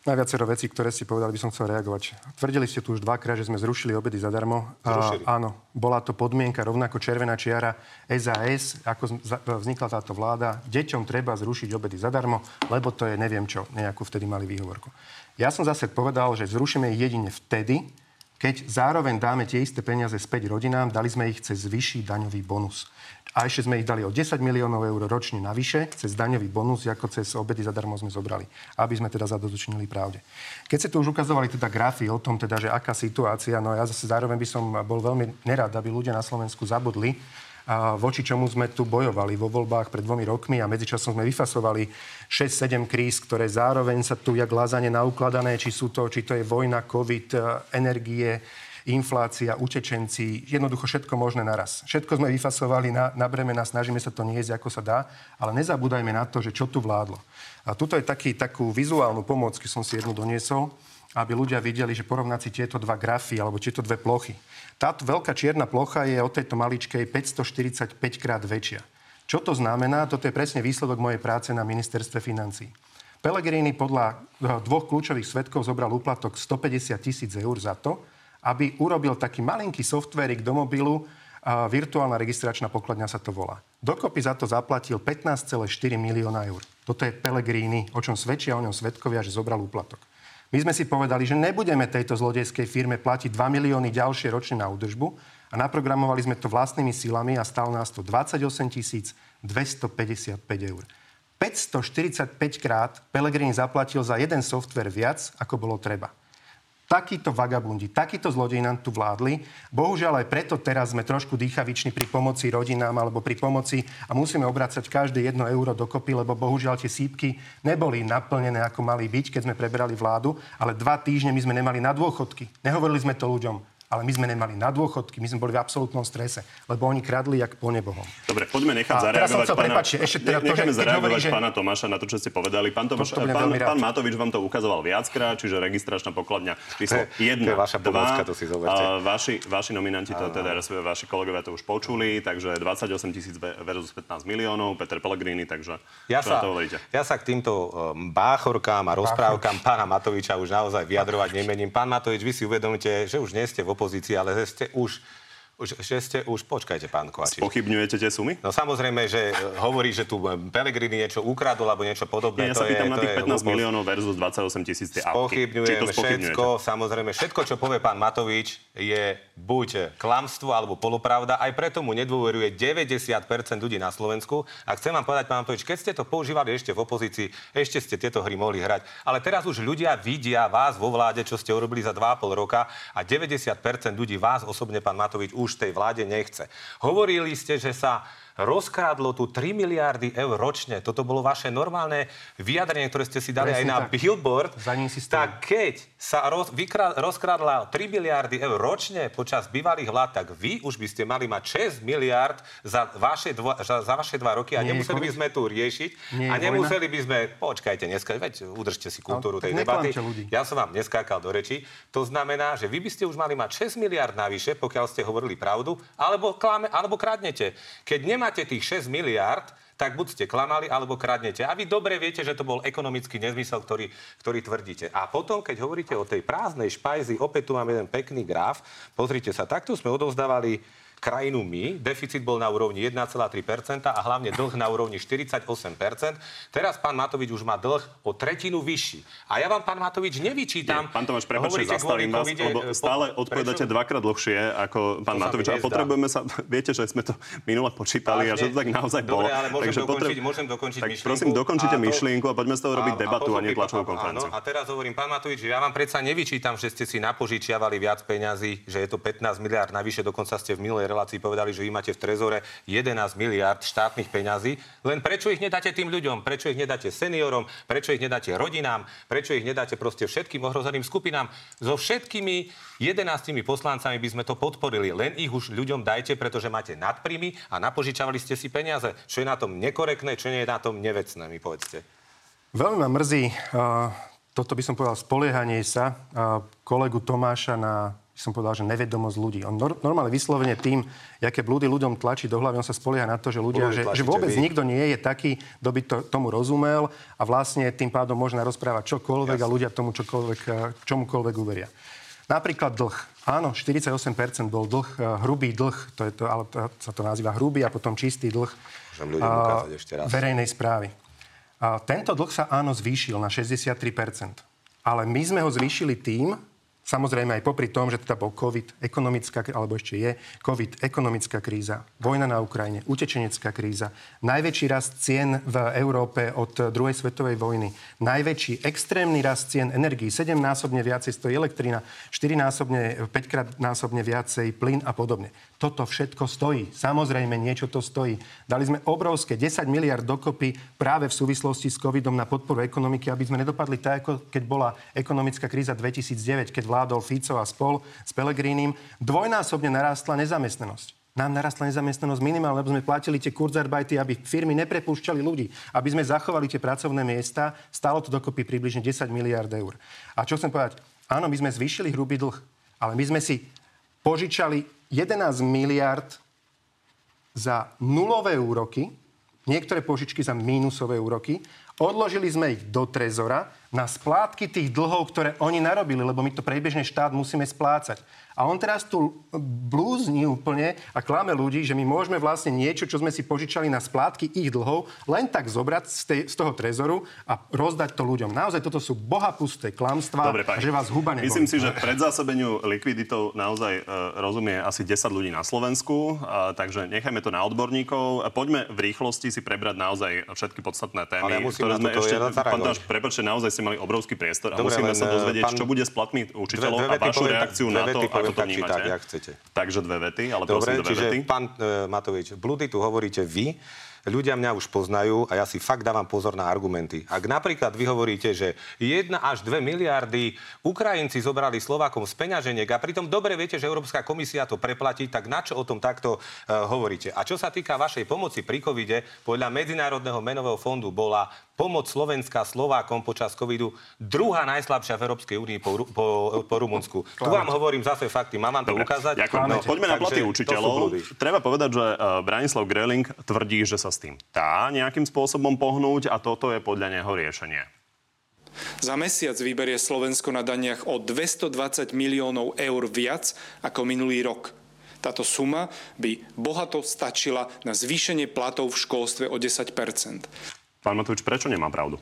Na viacero vecí, ktoré ste povedali, by som chcel reagovať. Tvrdili ste tu už dvakrát, že sme zrušili obedy zadarmo. Zrušili. A, áno, bola to podmienka, rovnako červená čiara SAS, ako vznikla táto vláda. Deťom treba zrušiť obedy zadarmo, lebo to je neviem čo, nejakú vtedy mali výhovorku. Ja som zase povedal, že zrušíme ich jedine vtedy, keď zároveň dáme tie isté peniaze späť rodinám, dali sme ich cez vyšší daňový bonus. A ešte sme ich dali o 10 miliónov eur ročne navyše, cez daňový bonus, ako cez obedy zadarmo sme zobrali, aby sme teda zadotočnili pravde. Keď ste tu už ukazovali teda grafy o tom, teda, že aká situácia, no ja zase zároveň by som bol veľmi nerad, aby ľudia na Slovensku zabudli, a voči čomu sme tu bojovali vo voľbách pred dvomi rokmi a medzičasom sme vyfasovali 6-7 kríz, ktoré zároveň sa tu jak lázanie naukladané, či sú to, či to je vojna, covid, energie, inflácia, utečenci, jednoducho všetko možné naraz. Všetko sme vyfasovali na, na bremena, snažíme sa to niesť, ako sa dá, ale nezabúdajme na to, že čo tu vládlo. A tuto je taký, takú vizuálnu pomoc, keď som si jednu doniesol, aby ľudia videli, že porovnať si tieto dva grafy alebo tieto dve plochy. Táto veľká čierna plocha je od tejto maličkej 545 krát väčšia. Čo to znamená? Toto je presne výsledok mojej práce na ministerstve financí. Pelegrini podľa dvoch kľúčových svetkov zobral úplatok 150 tisíc eur za to, aby urobil taký malinký softverik do mobilu, a virtuálna registračná pokladňa sa to volá. Dokopy za to zaplatil 15,4 milióna eur. Toto je Pelegrini, o čom svedčia o ňom svetkovia, že zobral úplatok. My sme si povedali, že nebudeme tejto zlodejskej firme platiť 2 milióny ďalšie ročne na údržbu a naprogramovali sme to vlastnými silami a stalo nás to 28 255 eur. 545 krát Pelegrini zaplatil za jeden software viac, ako bolo treba takíto vagabundi, takíto zlodeji nám tu vládli. Bohužiaľ aj preto teraz sme trošku dýchaviční pri pomoci rodinám alebo pri pomoci a musíme obracať každé jedno euro dokopy, lebo bohužiaľ tie sípky neboli naplnené, ako mali byť, keď sme preberali vládu, ale dva týždne my sme nemali na dôchodky. Nehovorili sme to ľuďom ale my sme nemali na dôchodky, my sme boli v absolútnom strese, lebo oni kradli jak po nebohom. Dobre, poďme nechať a zareagovať chcel, pána... Prepáči, ešte teda to, že, zareagovať hovorí, že... pána Tomáša na to, čo ste povedali. Pán, Tomáš, to, to pán, pán Matovič vám to ukazoval viackrát, čiže registračná pokladňa číslo 1, to je vaša pomôcka, to si zoberte. A vaši, vaši nominanti, to teda vaši kolegovia to už počuli, takže 28 tisíc versus 15 miliónov, Peter Pellegrini, takže ja sa, to hovoríte? Ja sa k týmto um, báchorkám a rozprávkam pána Matoviča už naozaj vyjadrovať nemením. Pán Matovič, vy si uvedomíte, že už nie ste v opozícii, ale ste ste už že ste už, počkajte, pán Kovačič. Pochybňujete tie sumy? No samozrejme, že e, hovorí, že tu Pellegrini niečo ukradol alebo niečo podobné. Ja, sa pýtam je, na tých 15 je, miliónov versus 28 tisíc tie Spochybňujem všetko, samozrejme, všetko, čo povie pán Matovič, je buď klamstvo alebo polopravda. Aj preto mu nedôveruje 90% ľudí na Slovensku. A chcem vám povedať, pán Matovič, keď ste to používali ešte v opozícii, ešte ste tieto hry mohli hrať. Ale teraz už ľudia vidia vás vo vláde, čo ste urobili za 2,5 roka a 90% ľudí vás osobne, pán Matovič, už už tej vláde nechce. Hovorili ste, že sa rozkrádlo tu 3 miliardy eur ročne. Toto bolo vaše normálne vyjadrenie, ktoré ste si dali Presne aj na tak. billboard. Za ním si tak keď sa roz, vykrá, rozkrádla 3 miliardy eur ročne počas bývalých vlád, tak vy už by ste mali mať 6 miliard za vaše, dvo, za, za vaše dva roky a Nie, nemuseli by sme tu riešiť Nie, a nemuseli vojna? by sme, počkajte, dneska, veď udržte si kultúru tej debaty. Ja som vám neskákal do reči. To znamená, že vy by ste už mali mať 6 miliard navyše, pokiaľ ste hovorili pravdu, alebo, klame, alebo kradnete. Keď nemáte tých 6 miliard, tak buď ste klamali, alebo kradnete. A vy dobre viete, že to bol ekonomický nezmysel, ktorý, ktorý tvrdíte. A potom, keď hovoríte o tej prázdnej špajzi, opäť tu mám jeden pekný graf. Pozrite sa, takto sme odovzdávali krajinu my, deficit bol na úrovni 1,3% a hlavne dlh na úrovni 48%. Teraz pán Matovič už má dlh o tretinu vyšší. A ja vám, pán Matovič, nevyčítam... Nie, pán Tomáš, prepáčte, zastavím vás, lebo e, stále po, odpovedáte prečo? dvakrát dlhšie ako pán to Matovič. A potrebujeme sa... Viete, že sme to minule počítali Vážne? a že to tak naozaj bolo. Dobre, ale môžem Takže dokončiť, potreb... môžem dokončiť tak myšlienku. prosím, dokončite a myšlienku a poďme z toho robiť a, debatu a, a nie tlačovú konferenciu. a teraz hovorím, pán Matovič, ja vám predsa nevyčítam, že ste si napožičiavali viac peňazí, že je to 15 miliard navyše, dokonca ste v minulej relácii povedali, že vy máte v trezore 11 miliard štátnych peňazí. Len prečo ich nedáte tým ľuďom? Prečo ich nedáte seniorom? Prečo ich nedáte rodinám? Prečo ich nedáte proste všetkým ohrozeným skupinám? So všetkými 11 poslancami by sme to podporili. Len ich už ľuďom dajte, pretože máte nadprímy a napožičavali ste si peniaze. Čo je na tom nekorektné, čo nie je na tom nevecné, mi povedzte. Veľmi ma mrzí, uh, toto by som povedal, spoliehanie sa uh, kolegu Tomáša na som povedal, že nevedomosť ľudí. On nor- normálne vyslovene tým, aké blúdy ľuďom tlačí do hlavy, on sa spolieha na to, že ľudia, že, že vôbec vy. nikto nie je taký, kto by to, tomu rozumel a vlastne tým pádom možno rozprávať čokoľvek Jasne. a ľudia tomu čokoľvek, čomukoľvek uveria. Napríklad dlh. Áno, 48% bol dlh, hrubý dlh, to je to, ale to, sa to nazýva hrubý a potom čistý dlh a, ešte raz. verejnej správy. A tento dlh sa áno zvýšil na 63%. Ale my sme ho zvýšili tým, Samozrejme aj popri tom, že teda bol COVID, ekonomická, alebo ešte je COVID, ekonomická kríza, vojna na Ukrajine, utečenecká kríza, najväčší rast cien v Európe od druhej svetovej vojny, najväčší extrémny rast cien energií, 7-násobne viacej stojí elektrina, 4-násobne, 5 násobne viacej plyn a podobne. Toto všetko stojí. Samozrejme, niečo to stojí. Dali sme obrovské 10 miliard dokopy práve v súvislosti s covidom na podporu ekonomiky, aby sme nedopadli tak, ako keď bola ekonomická kríza 2009, keď vládol Fico a spol s Pelegrínim. Dvojnásobne narástla nezamestnanosť nám narastla nezamestnanosť minimálne, lebo sme platili tie kurzarbajty, aby firmy neprepúšťali ľudí, aby sme zachovali tie pracovné miesta. Stálo to dokopy približne 10 miliard eur. A čo chcem povedať? Áno, my sme zvýšili hrubý dlh, ale my sme si požičali 11 miliard za nulové úroky, niektoré požičky za mínusové úroky. Odložili sme ich do trezora na splátky tých dlhov, ktoré oni narobili, lebo my to prebežne štát musíme splácať. A on teraz tu blúzni úplne a klame ľudí, že my môžeme vlastne niečo, čo sme si požičali na splátky ich dlhov, len tak zobrať z, tej, z toho trezoru a rozdať to ľuďom. Naozaj toto sú bohapusté klamstvá, Dobre, že vás huba neboli. Myslím si, že predzásobeniu likviditou naozaj e, rozumie asi 10 ľudí na Slovensku, a, takže nechajme to na odborníkov. A poďme v rýchlosti si prebrať naozaj všetky podstatné témy, Ale ja ktoré sme ešte... Pán Tomáš, prepáčte, naozaj ste mali obrovský priestor a Dobre, musíme sa dozvedieť, pán... čo bude s platmi učiteľov dve, dve a vašu reakciu na to, ako to vnímate. Tak, jak chcete. Takže dve vety, ale Dobre, prosím dve čiže vety. pán e, Matovič, blúdy tu hovoríte vy, ľudia mňa už poznajú a ja si fakt dávam pozor na argumenty. Ak napríklad vy hovoríte, že 1 až 2 miliardy Ukrajinci zobrali Slovákom z peňaženiek a pritom dobre viete, že Európska komisia to preplatí, tak na čo o tom takto uh, hovoríte? A čo sa týka vašej pomoci pri covide, podľa Medzinárodného menového fondu bola pomoc Slovenska Slovákom počas covidu druhá najslabšia v Európskej únii po, po, po Rumunsku. Tu vám hovorím zase fakty, mám vám to Dobre, ukázať. No, poďme na platy učiteľov. Treba povedať, že uh, Branislav Greling tvrdí, že sa s tým dá nejakým spôsobom pohnúť a toto je podľa neho riešenie. Za mesiac vyberie Slovensko na daniach o 220 miliónov eur viac ako minulý rok. Táto suma by bohato stačila na zvýšenie platov v školstve o 10 Pán Matovič, prečo nemá pravdu?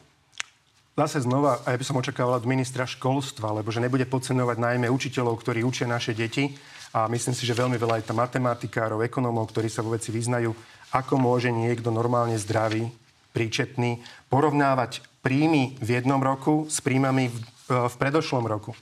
Zase znova, a ja by som očakával od ministra školstva, lebo že nebude podceňovať najmä učiteľov, ktorí učia naše deti. A myslím si, že veľmi veľa aj tam matematikárov, ekonómov, ktorí sa vo veci vyznajú, ako môže niekto normálne zdravý, príčetný, porovnávať príjmy v jednom roku s príjmami v, v predošlom roku.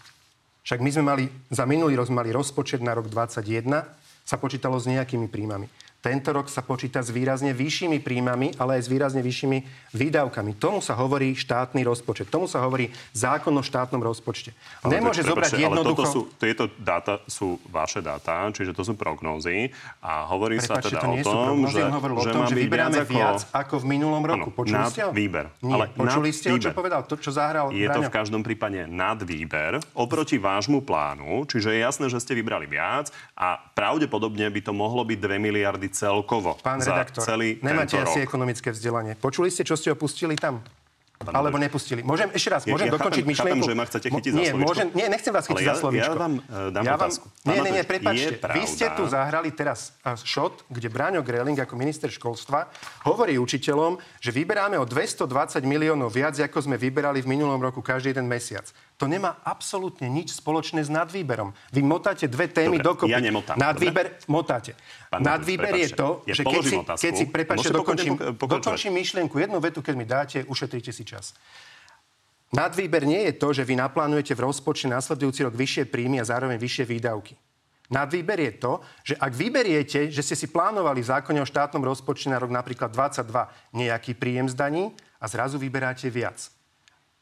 Však my sme mali, za minulý rok mali rozpočet na rok 2021, sa počítalo s nejakými príjmami. Tento rok sa počíta s výrazne vyššími príjmami, ale aj s výrazne vyššími výdavkami. Tomu sa hovorí štátny rozpočet. Tomu sa hovorí zákon o štátnom rozpočte. Ale Nemôže zobrať jednoducho... Ale sú, tieto dáta sú vaše dáta, čiže to sú prognózy a hovorí Prepačte, sa teda to o tom, že, že, o tom, že vyberáme viac ako... ako v minulom roku. Ano, Počuli ste ho? výber. Nie. Ale Počuli ste ho, čo povedal? To, čo zahral Je Braňo? to v každom prípade nad výber oproti vášmu plánu, čiže je jasné, že ste vybrali viac a pravdepodobne by to mohlo byť 2 miliardy celkovo Pán redaktor, celý nemáte asi rok. ekonomické vzdelanie. Počuli ste, čo ste opustili tam? Alebo nepustili. Môžem ešte raz, môžem ja, dokončiť chápem, myšlienku? Chápem, že ma chcete chytiť nie, za slovičko. Môžem, nie, nechcem vás chytiť ja, za slovičko. Ja vám uh, dám ja vám, otázku. Nie, nie, nie, prepačte. Vy ste tu zahrali teraz šot, kde Braňo Greling ako minister školstva hovorí učiteľom, že vyberáme o 220 miliónov viac, ako sme vyberali v minulom roku každý jeden mesiac. To nemá absolútne nič spoločné s nadvýberom. Vy motáte dve témy dobre, dokopy. Ja nemotám. Nadvýber dobre? motáte. Pán Nadvýber je to, ja že keď si, otázku. keď si prepáčte, dokončím, dokončím myšlienku. Jednu vetu, keď mi dáte, ušetríte si čas. Nadvýber nie je to, že vy naplánujete v rozpočte následujúci rok vyššie príjmy a zároveň vyššie výdavky. Nadvýber je to, že ak vyberiete, že ste si plánovali v zákone o štátnom rozpočte na rok napríklad 22 nejaký príjem z daní a zrazu vyberáte viac.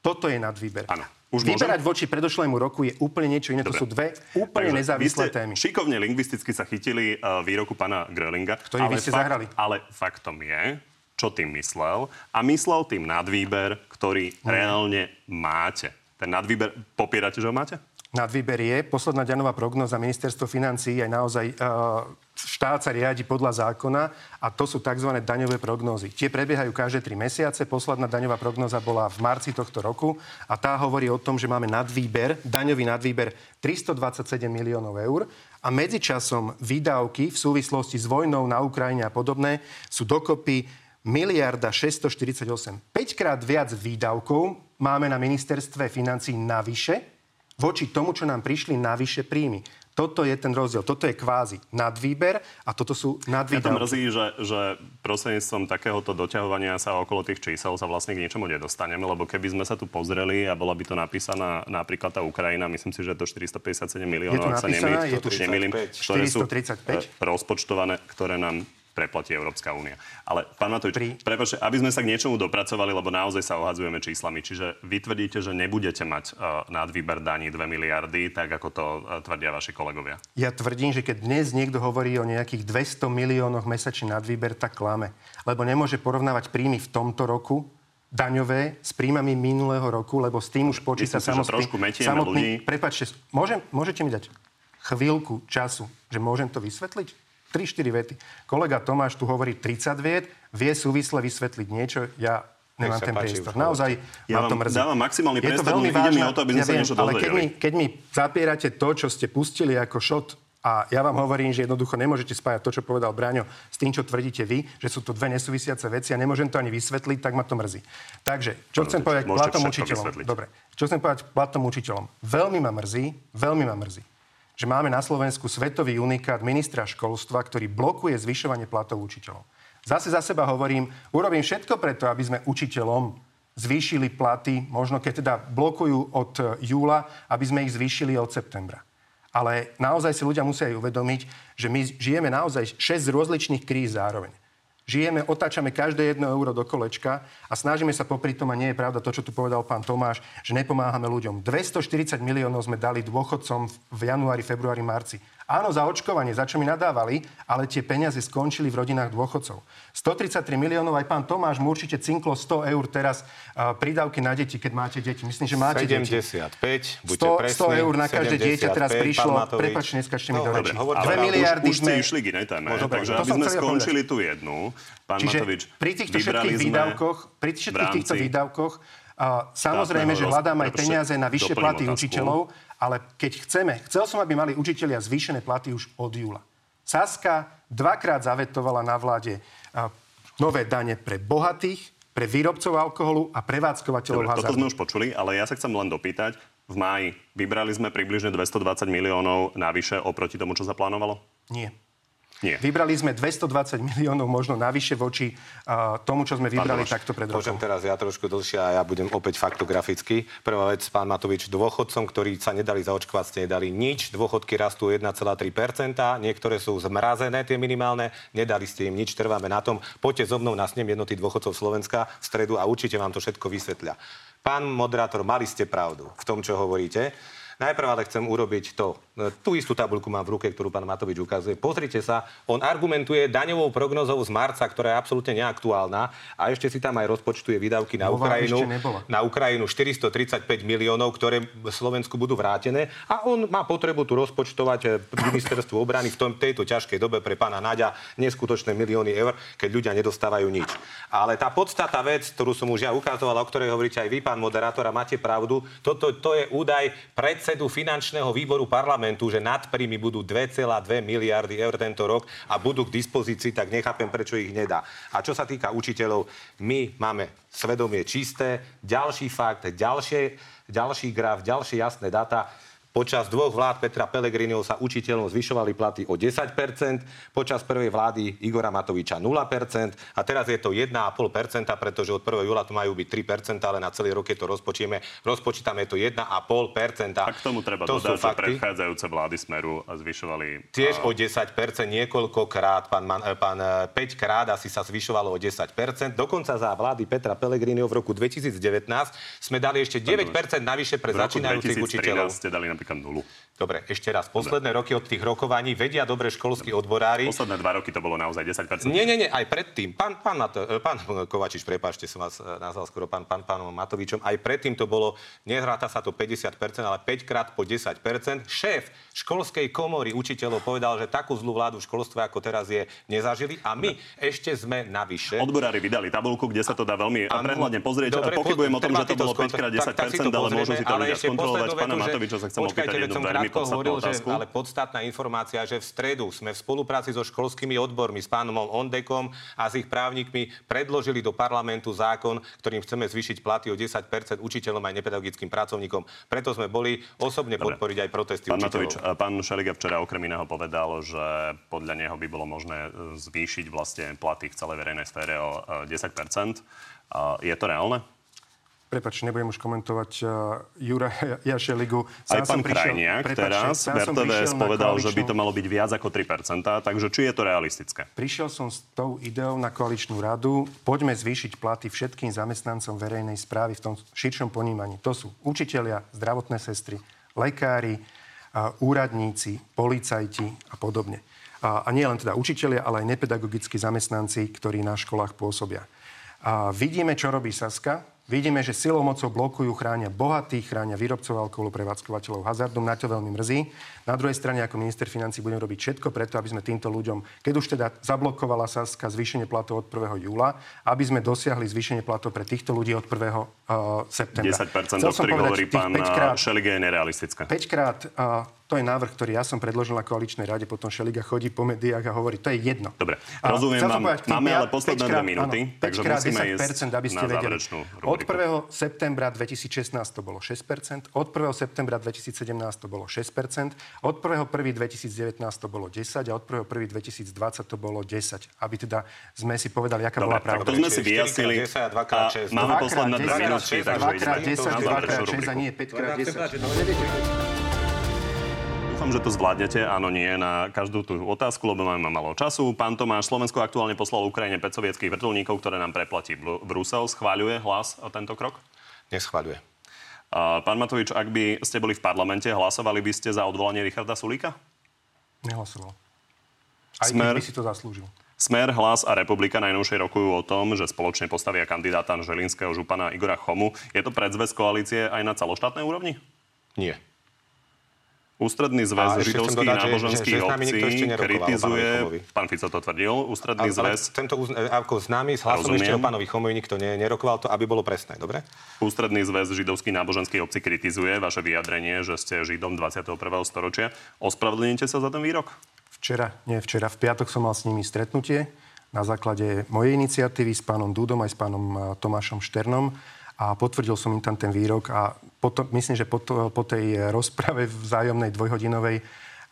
Toto je nadvýber. Áno. Už Vyberať môžem? voči predošlému roku je úplne niečo iné. Dobre. To sú dve úplne Takže nezávislé témy. Šikovne lingvisticky sa chytili uh, výroku pána Grölinga. Ktorý ale vy ste fakt, zahrali. Ale faktom je, čo tým myslel. A myslel tým nadvýber, ktorý hmm. reálne máte. Ten nadvýber, popierate, že ho máte? Nadvýber je. Posledná ďanová prognoza ministerstvo financí je naozaj uh, štát sa riadi podľa zákona a to sú tzv. daňové prognózy. Tie prebiehajú každé tri mesiace. Posledná daňová prognoza bola v marci tohto roku a tá hovorí o tom, že máme nadvýber, daňový nadvýber 327 miliónov eur a medzičasom výdavky v súvislosti s vojnou na Ukrajine a podobné sú dokopy miliarda 648. 5 krát viac výdavkov máme na ministerstve financí navyše, voči tomu, čo nám prišli navyše príjmy. Toto je ten rozdiel. Toto je kvázi nadvýber a toto sú nadvýdavky. Ja to mrzí, že, že prostredníctvom takéhoto doťahovania sa okolo tých čísel sa vlastne k ničomu nedostaneme, lebo keby sme sa tu pozreli a bola by to napísaná napríklad tá Ukrajina, myslím si, že to 457 miliónov, ak sa nemýlim, je tu nemýlim, ktoré sú 435. eh, rozpočtované, ktoré nám preplatí Európska únia. Ale pán Matovič, Pri... prepáčte, aby sme sa k niečomu dopracovali, lebo naozaj sa ohadzujeme číslami. Čiže vy tvrdíte, že nebudete mať uh, nadvýber daní 2 miliardy, tak ako to uh, tvrdia vaši kolegovia. Ja tvrdím, že keď dnes niekto hovorí o nejakých 200 miliónoch mesačný nadvýber, tak klame. Lebo nemôže porovnávať príjmy v tomto roku daňové s príjmami minulého roku, lebo s tým už počíta samotný... trošku samotný, ľudí. Prepačte, môžem, môžete mi dať chvíľku času, že môžem to vysvetliť? 3-4 vety. Kolega Tomáš tu hovorí 30 viet, vie súvisle vysvetliť niečo, ja nemám ten páči, priestor. Naozaj ja ma to mrzí. dávam maximálny je priestor, to veľmi vážne, mi o to, aby sme ja sa viem, niečo Ale keď mi, keď mi zapierate to, čo ste pustili ako šot a ja vám hovorím, že jednoducho nemôžete spájať to, čo povedal Braňo, s tým, čo tvrdíte vy, že sú to dve nesúvisiace veci a nemôžem to ani vysvetliť, tak ma to mrzí. Takže, čo chcem povedať platom učiteľom? Dobre, čo chcem povedať platom učiteľom? Veľmi ma mrzí, veľmi ma mrzí, že máme na Slovensku svetový unikát ministra školstva, ktorý blokuje zvyšovanie platov učiteľov. Zase za seba hovorím, urobím všetko preto, aby sme učiteľom zvýšili platy, možno keď teda blokujú od júla, aby sme ich zvýšili od septembra. Ale naozaj si ľudia musia aj uvedomiť, že my žijeme naozaj 6 rozličných kríz zároveň. Žijeme, otáčame každé jedno euro do kolečka a snažíme sa popri tom, a nie je pravda to, čo tu povedal pán Tomáš, že nepomáhame ľuďom. 240 miliónov sme dali dôchodcom v januári, februári, marci. Áno, za očkovanie, za čo mi nadávali, ale tie peniaze skončili v rodinách dôchodcov. 133 miliónov, aj pán Tomáš mu určite cinklo 100 eur teraz uh, prídavky na deti, keď máte deti. Myslím, že máte 75, deti. 100, 100 eur na každé dieťa teraz prišlo. Prepač, neskačte mi do reči. 2 miliardy už. Už išli k inej téme, takže aby sme skončili tú jednu. Pán Čiže Matovič, pri týchto všetkých výdavkoch, pri všetkých týchto výdavkoch a samozrejme, že hľadám aj peniaze na vyššie platy učiteľov, ale keď chceme, chcel som, aby mali učitelia zvýšené platy už od júla. Saska dvakrát zavetovala na vláde nové dane pre bohatých, pre výrobcov alkoholu a prevádzkovateľov Dobre, hazardu. toto sme už počuli, ale ja sa chcem len dopýtať. V máji vybrali sme približne 220 miliónov navyše oproti tomu, čo zaplánovalo? Nie. Nie. Vybrali sme 220 miliónov možno navyše voči uh, tomu, čo sme vybrali takto pred rokom. Môžem teraz ja trošku dlhšie a ja budem opäť faktograficky. Prvá vec, pán Matovič, dôchodcom, ktorí sa nedali zaočkovať, ste nedali nič. Dôchodky rastú 1,3%, niektoré sú zmrazené, tie minimálne, nedali ste im nič, trváme na tom. Poďte so mnou na snem jednoty dôchodcov Slovenska v stredu a určite vám to všetko vysvetľa. Pán moderátor, mali ste pravdu v tom, čo hovoríte. Najprv ale chcem urobiť to. Tú istú tabuľku mám v ruke, ktorú pán Matovič ukazuje. Pozrite sa, on argumentuje daňovou prognozou z marca, ktorá je absolútne neaktuálna a ešte si tam aj rozpočtuje výdavky na Nová Ukrajinu. Na Ukrajinu 435 miliónov, ktoré Slovensku budú vrátené a on má potrebu tu rozpočtovať eh, ministerstvu obrany v tom, tejto ťažkej dobe pre pána Naďa neskutočné milióny eur, keď ľudia nedostávajú nič. Ale tá podstata vec, ktorú som už ja ukazoval, o ktorej hovoríte aj vy, pán moderátor, a máte pravdu, toto to je údaj predsedu finančného výboru parlamentu že nadpríjmy budú 2,2 miliardy eur tento rok a budú k dispozícii, tak nechápem, prečo ich nedá. A čo sa týka učiteľov, my máme svedomie čisté. Ďalší fakt, ďalšie, ďalší graf, ďalšie jasné data. Počas dvoch vlád Petra Pelegriniho sa učiteľom zvyšovali platy o 10%, počas prvej vlády Igora Matoviča 0% a teraz je to 1,5%, pretože od 1. júla to majú byť 3%, ale na celý rok, keď to rozpočítame, rozpočítame to 1,5%. A k tomu treba to dodať, že predchádzajúce vlády Smeru zvyšovali... Tiež o 10%, niekoľkokrát, pán, pán 5 krát asi sa zvyšovalo o 10%. Dokonca za vlády Petra Pelegriniho v roku 2019 sme dali ešte 9% navyše pre začínajúcich učiteľov. ste dali napríklad nulu. Dobre, ešte raz. Posledné dobre. roky od tých rokovaní vedia dobre školskí odborári. Posledné dva roky to bolo naozaj 10%. Nie, nie, nie, aj predtým. Pán, pán, Mato, e, pán Kovačiš, prepáčte, som vás e, nazval skoro pán, pán, pánom Matovičom. Aj predtým to bolo, nehráta sa to 50%, ale 5 krát po 10%. Šéf školskej komory učiteľov povedal, že takú zlú vládu v školstve, ako teraz je, nezažili. A my dobre. ešte sme navyše. Odborári vydali tabulku, kde sa to dá veľmi prehľadne pozrieť. Dobre, Pochybujem o tom, že to bolo 5 krát 10%, tak, tak ale môžu si to ľudia skontrolovať. Pána Matoviča sa chcem opýtať jednu veľmi hovoril, že, ale podstatná informácia, že v stredu sme v spolupráci so školskými odbormi, s pánom Ondekom a s ich právnikmi predložili do parlamentu zákon, ktorým chceme zvýšiť platy o 10% učiteľom aj nepedagogickým pracovníkom. Preto sme boli osobne Dobre. podporiť aj protesty pán učiteľov. Matovič, pán Šeliga včera okrem iného povedal, že podľa neho by bolo možné e, zvýšiť vlastne platy v celej verejnej sfére o 10 e, Je to reálne? Prepač, nebudem už komentovať uh, Jura Jašeligu. Aj pán Krajniak teraz, Bertoves povedal, že by to malo byť viac ako 3%, takže či je to realistické? Prišiel som s tou ideou na koaličnú radu, poďme zvýšiť platy všetkým zamestnancom verejnej správy v tom širšom ponímaní. To sú učitelia, zdravotné sestry, lekári, uh, úradníci, policajti a podobne. A, a nie len teda učitelia, ale aj nepedagogickí zamestnanci, ktorí na školách pôsobia. A vidíme, čo robí Saska. Vidíme, že silou mocou blokujú, chránia bohatých, chránia výrobcov alkoholu, prevádzkovateľov hazardu. Na to veľmi mrzí. Na druhej strane, ako minister financí, budem robiť všetko preto, aby sme týmto ľuďom, keď už teda zablokovala Saska zvýšenie platov od 1. júla, aby sme dosiahli zvýšenie platov pre týchto ľudí od 1. Uh, septembra. 10%, o ktorých hovorí pán Šelige, je nerealistické. 5 krát uh, to je návrh, ktorý ja som predložil na koaličnej rade, potom Šeliga chodí po médiách a hovorí, to je jedno. Dobre, rozumiem vám. Povedať, máme ale posledné dve minúty, áno, takže musíme 10%, ísť aby ste vedeli. Od 1. septembra 2016 to bolo 6%, od 1. septembra 2017 to bolo 6%, od 1. 1. 2019 to bolo 10 a od 1. 1. 2020 to bolo 10. Aby teda sme si povedali, aká Dobre, bola pravda. to sme si vyjasnili. A máme posledné dve minúty, takže 2x10, 2x6 a nie 5x10 dúfam, že to zvládnete. Áno, nie na každú tú otázku, lebo máme malo času. Pán Tomáš, Slovensko aktuálne poslalo Ukrajine 5 sovietských vrtulníkov, ktoré nám preplatí Brusel. Schváľuje hlas o tento krok? Neschváľuje. Pán Matovič, ak by ste boli v parlamente, hlasovali by ste za odvolanie Richarda Sulíka? Nehlasoval. Aj Smer... by si to zaslúžil. Smer, Hlas a Republika najnovšie rokujú o tom, že spoločne postavia kandidáta Želinského župana Igora Chomu. Je to predzvez koalície aj na celoštátnej úrovni? Nie. Ústredný zväz židovských náboženských že, že, obcí kritizuje, pán Fico to tvrdil, ústredný ale, zväz... Ale tento ako známy s hlasom ešte o pánovi Chomovi nikto ne, nerokoval to, aby bolo presné, dobre? Ústredný zväz židovských náboženských obcí kritizuje vaše vyjadrenie, že ste židom 21. storočia. Ospravedlníte sa za ten výrok? Včera, nie včera, v piatok som mal s nimi stretnutie na základe mojej iniciatívy s pánom Dúdom aj s pánom Tomášom Šternom a potvrdil som im tam ten výrok a potom, myslím, že po, to, po tej rozprave vzájomnej dvojhodinovej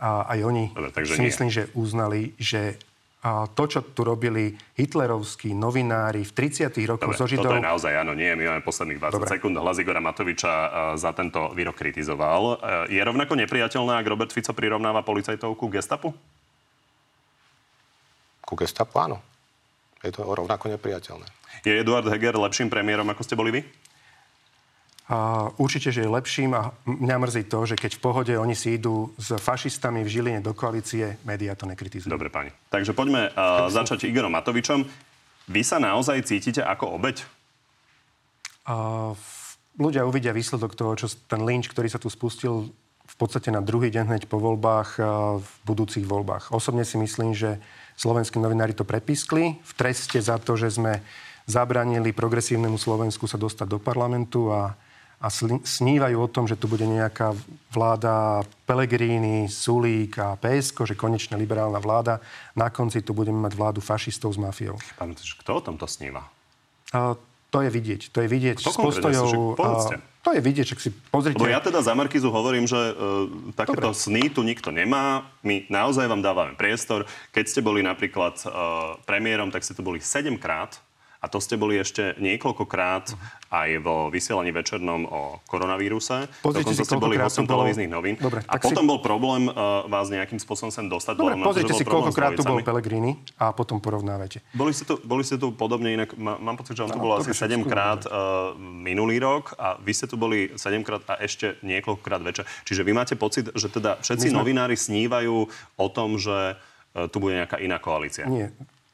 a aj oni takže si nie. myslím, že uznali, že a to, čo tu robili hitlerovskí novinári v 30. rokoch Dobre, so Židov... toto je naozaj, áno, nie, my máme posledných 20 Dobre. sekúnd. Hlas Igora Matoviča za tento výrok kritizoval. Je rovnako nepriateľné, ak Robert Fico prirovnáva policajtov ku gestapu? Ku gestapu, áno. Je to rovnako nepriateľné. Je Eduard Heger lepším premiérom, ako ste boli vy? A určite, že je lepším a mňa mrzí to, že keď v pohode oni si idú s fašistami v Žiline do koalície, médiá to nekritizujú. Dobre, pani. Takže poďme uh, začať Igorom Matovičom. Vy sa naozaj cítite ako obeď? Uh, ľudia uvidia výsledok toho, čo ten lynč, ktorý sa tu spustil v podstate na druhý deň hneď po voľbách uh, v budúcich voľbách. Osobne si myslím, že slovenskí novinári to prepískli v treste za to, že sme zabranili progresívnemu Slovensku sa dostať do parlamentu a a snívajú o tom, že tu bude nejaká vláda Pelegrini, Sulík a PSK, že konečne liberálna vláda. Na konci tu budeme mať vládu fašistov s mafiou. Pán, kto o tomto sníva? A, to je vidieť. To je vidieť kto s postojou... A, to je vidieť, ak si pozrite... Lebo ja teda za Markizu hovorím, že uh, takéto Dobre. sny tu nikto nemá. My naozaj vám dávame priestor. Keď ste boli napríklad uh, premiérom, tak ste tu boli 7 krát a to ste boli ešte niekoľkokrát aj vo vysielaní večernom o koronavíruse. Pozrite si, ste boli hostom bolo... televíznych novín. Dobre, a potom si... bol problém uh, vás nejakým spôsobom sem dostať. Dobre, pozrite si, koľkokrát tu bol Pelegrini a potom porovnávajte. Boli ste tu, boli ste tu podobne inak, mám pocit, že on tu no, bol asi 7 krát uh, minulý rok a vy ste tu boli 7 krát a ešte niekoľkokrát večer. Čiže vy máte pocit, že teda všetci sme... novinári snívajú o tom, že uh, tu bude nejaká iná koalícia. Nie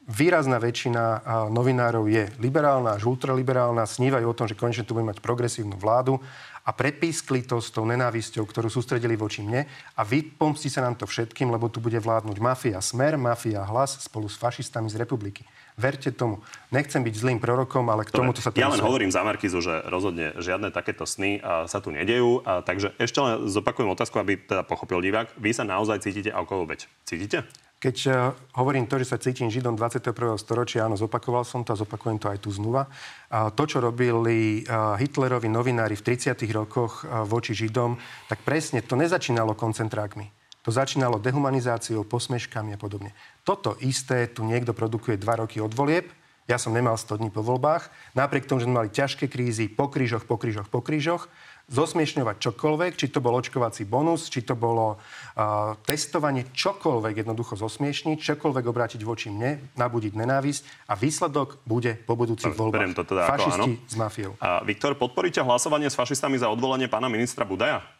výrazná väčšina novinárov je liberálna až ultraliberálna, snívajú o tom, že konečne tu budeme mať progresívnu vládu a prepískli to s tou nenávisťou, ktorú sústredili voči mne a vypomstí sa nám to všetkým, lebo tu bude vládnuť mafia Smer, mafia Hlas spolu s fašistami z republiky. Verte tomu. Nechcem byť zlým prorokom, ale k tomu to sa... Ja len hovorím za Markizu, že rozhodne žiadne takéto sny a, sa tu nedejú. A, takže ešte len zopakujem otázku, aby teda pochopil divák. Vy sa naozaj cítite ako obeď. Cítite? Keď uh, hovorím to, že sa cítim Židom 21. storočia, áno, zopakoval som to a zopakujem to aj tu znova. To, čo robili uh, Hitlerovi novinári v 30. rokoch uh, voči Židom, tak presne to nezačínalo koncentrákmi. To začínalo dehumanizáciou, posmeškami a podobne. Toto isté tu niekto produkuje dva roky od volieb. Ja som nemal 100 dní po voľbách. Napriek tomu, že sme mali ťažké krízy po krížoch, po krížoch, po krížoch, zosmiešňovať čokoľvek, či to bol očkovací bonus, či to bolo uh, testovanie, čokoľvek jednoducho zosmiešniť, čokoľvek obrátiť voči mne, nabudiť nenávisť a výsledok bude po budúcich voľbách. to teda Fašisti ako, s mafiou. A Viktor, podporíte hlasovanie s fašistami za odvolanie pána ministra Budaja?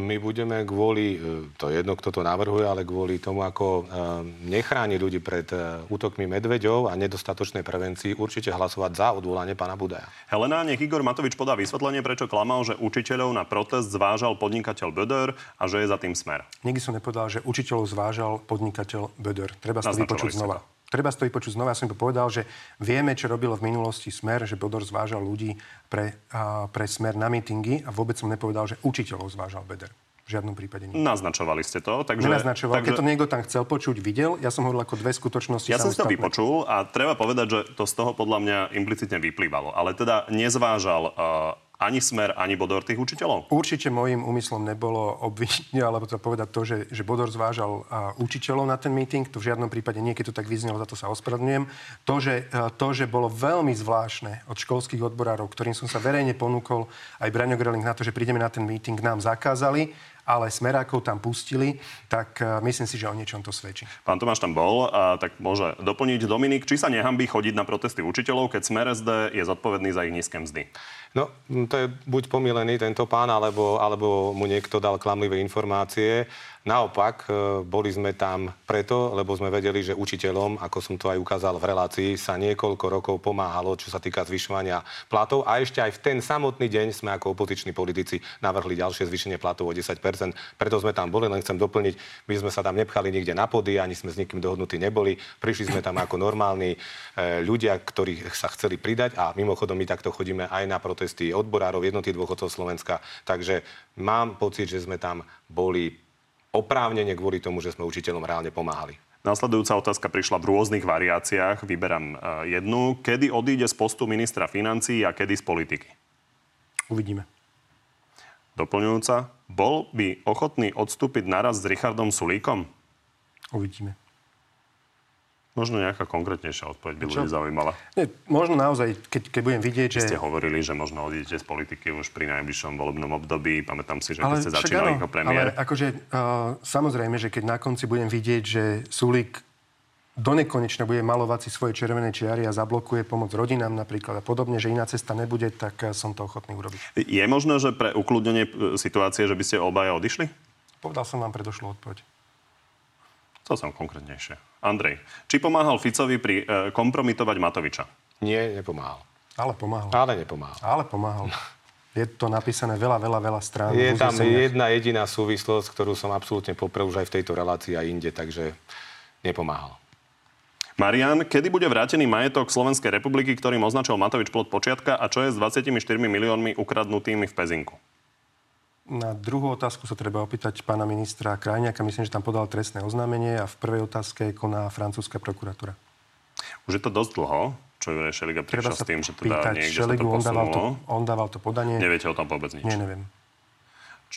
My budeme kvôli, e, to je jedno, kto to navrhuje, ale kvôli tomu, ako e, nechráni ľudí pred e, útokmi medveďov a nedostatočnej prevencii, určite hlasovať za odvolanie pána Budaja. Helena, nech Igor Matovič podá vysvetlenie, prečo klamal, že učiteľov na protest zvážal podnikateľ Böder a že je za tým smer. Nikdy som nepovedal, že učiteľov zvážal podnikateľ Böder. Treba sa vypočuť znova. To. Treba to vypočuť znova. Ja som povedal, že vieme, čo robilo v minulosti Smer, že Bodor zvážal ľudí pre, a, pre Smer na mítingy a vôbec som nepovedal, že učiteľov zvážal Beder. V žiadnom prípade nie. Naznačovali ste to. Takže, Nenaznačoval. Takže... Keď to niekto tam chcel počuť, videl. Ja som hovoril ako dve skutočnosti. Ja som si to vypočul a treba povedať, že to z toho podľa mňa implicitne vyplývalo. Ale teda nezvážal uh, ani Smer, ani Bodor tých učiteľov? Určite môjim úmyslom nebolo obviniť, alebo to povedať to, že, že Bodor zvážal uh, učiteľov na ten meeting. To v žiadnom prípade nie, keď to tak vyznelo, za to sa ospravedlňujem. To že, uh, to, že bolo veľmi zvláštne od školských odborárov, ktorým som sa verejne ponúkol, aj Braňo Greling na to, že prídeme na ten meeting, nám zakázali ale smerákov tam pustili, tak uh, myslím si, že o niečom to svedčí. Pán Tomáš tam bol, a tak môže doplniť Dominik, či sa nehambí chodiť na protesty učiteľov, keď Smer SD je zodpovedný za ich nízke mzdy? No, to je buď pomílený tento pán, alebo, alebo mu niekto dal klamlivé informácie. Naopak, e, boli sme tam preto, lebo sme vedeli, že učiteľom, ako som to aj ukázal v relácii, sa niekoľko rokov pomáhalo, čo sa týka zvyšovania platov. A ešte aj v ten samotný deň sme ako opoziční politici navrhli ďalšie zvýšenie platov o 10% Preto sme tam boli, len chcem doplniť, my sme sa tam nepchali nikde na pody, ani sme s nikým dohodnutí neboli. Prišli sme tam ako normálni e, ľudia, ktorí sa chceli pridať a mimochodom my takto chodíme aj na protesty odborárov jednoty dôchodcov Slovenska. Takže mám pocit, že sme tam boli oprávnene kvôli tomu, že sme učiteľom reálne pomáhali. Nasledujúca otázka prišla v rôznych variáciách. Vyberám e, jednu. Kedy odíde z postu ministra financií a kedy z politiky? Uvidíme. Doplňujúca, bol by ochotný odstúpiť naraz s Richardom Sulíkom? Uvidíme. Možno nejaká konkrétnejšia odpoveď by ľudí zaujímala. Nie, možno naozaj, keď, keď budem vidieť, že... Ste hovorili, že možno odídete z politiky už pri najbližšom volebnom období. Pamätám si, že keď ste začínali ako premiér. Ale akože, uh, samozrejme, že keď na konci budem vidieť, že Sulík donekonečne bude malovať si svoje červené čiary a zablokuje pomoc rodinám napríklad a podobne, že iná cesta nebude, tak eh, som to ochotný urobiť. Je možné, že pre ukludnenie eh, situácie, že by ste obaja odišli? Povedal som vám predošlú odpoveď. To som konkrétnejšie. Andrej, či pomáhal Ficovi pri e, kompromitovať Matoviča? Nie, nepomáhal. Ale pomáhal. Ale nepomáhal. Ale pomáhal. Je to napísané veľa, veľa, veľa strán. Je tam jedna jediná súvislosť, ktorú som absolútne poprel už aj v tejto relácii a inde, takže nepomáhal. Marian, kedy bude vrátený majetok Slovenskej republiky, ktorým označil Matovič plod počiatka a čo je s 24 miliónmi ukradnutými v Pezinku? Na druhú otázku sa treba opýtať pána ministra Krajňaka. Myslím, že tam podal trestné oznámenie a v prvej otázke koná francúzska prokuratúra. Už je to dosť dlho, čo Juraj Šeliga prišiel s tým, že teda pýtať niekde Šeligu, sa to on dával to, on dával to podanie. Neviete o tom vôbec nič? Nie, neviem.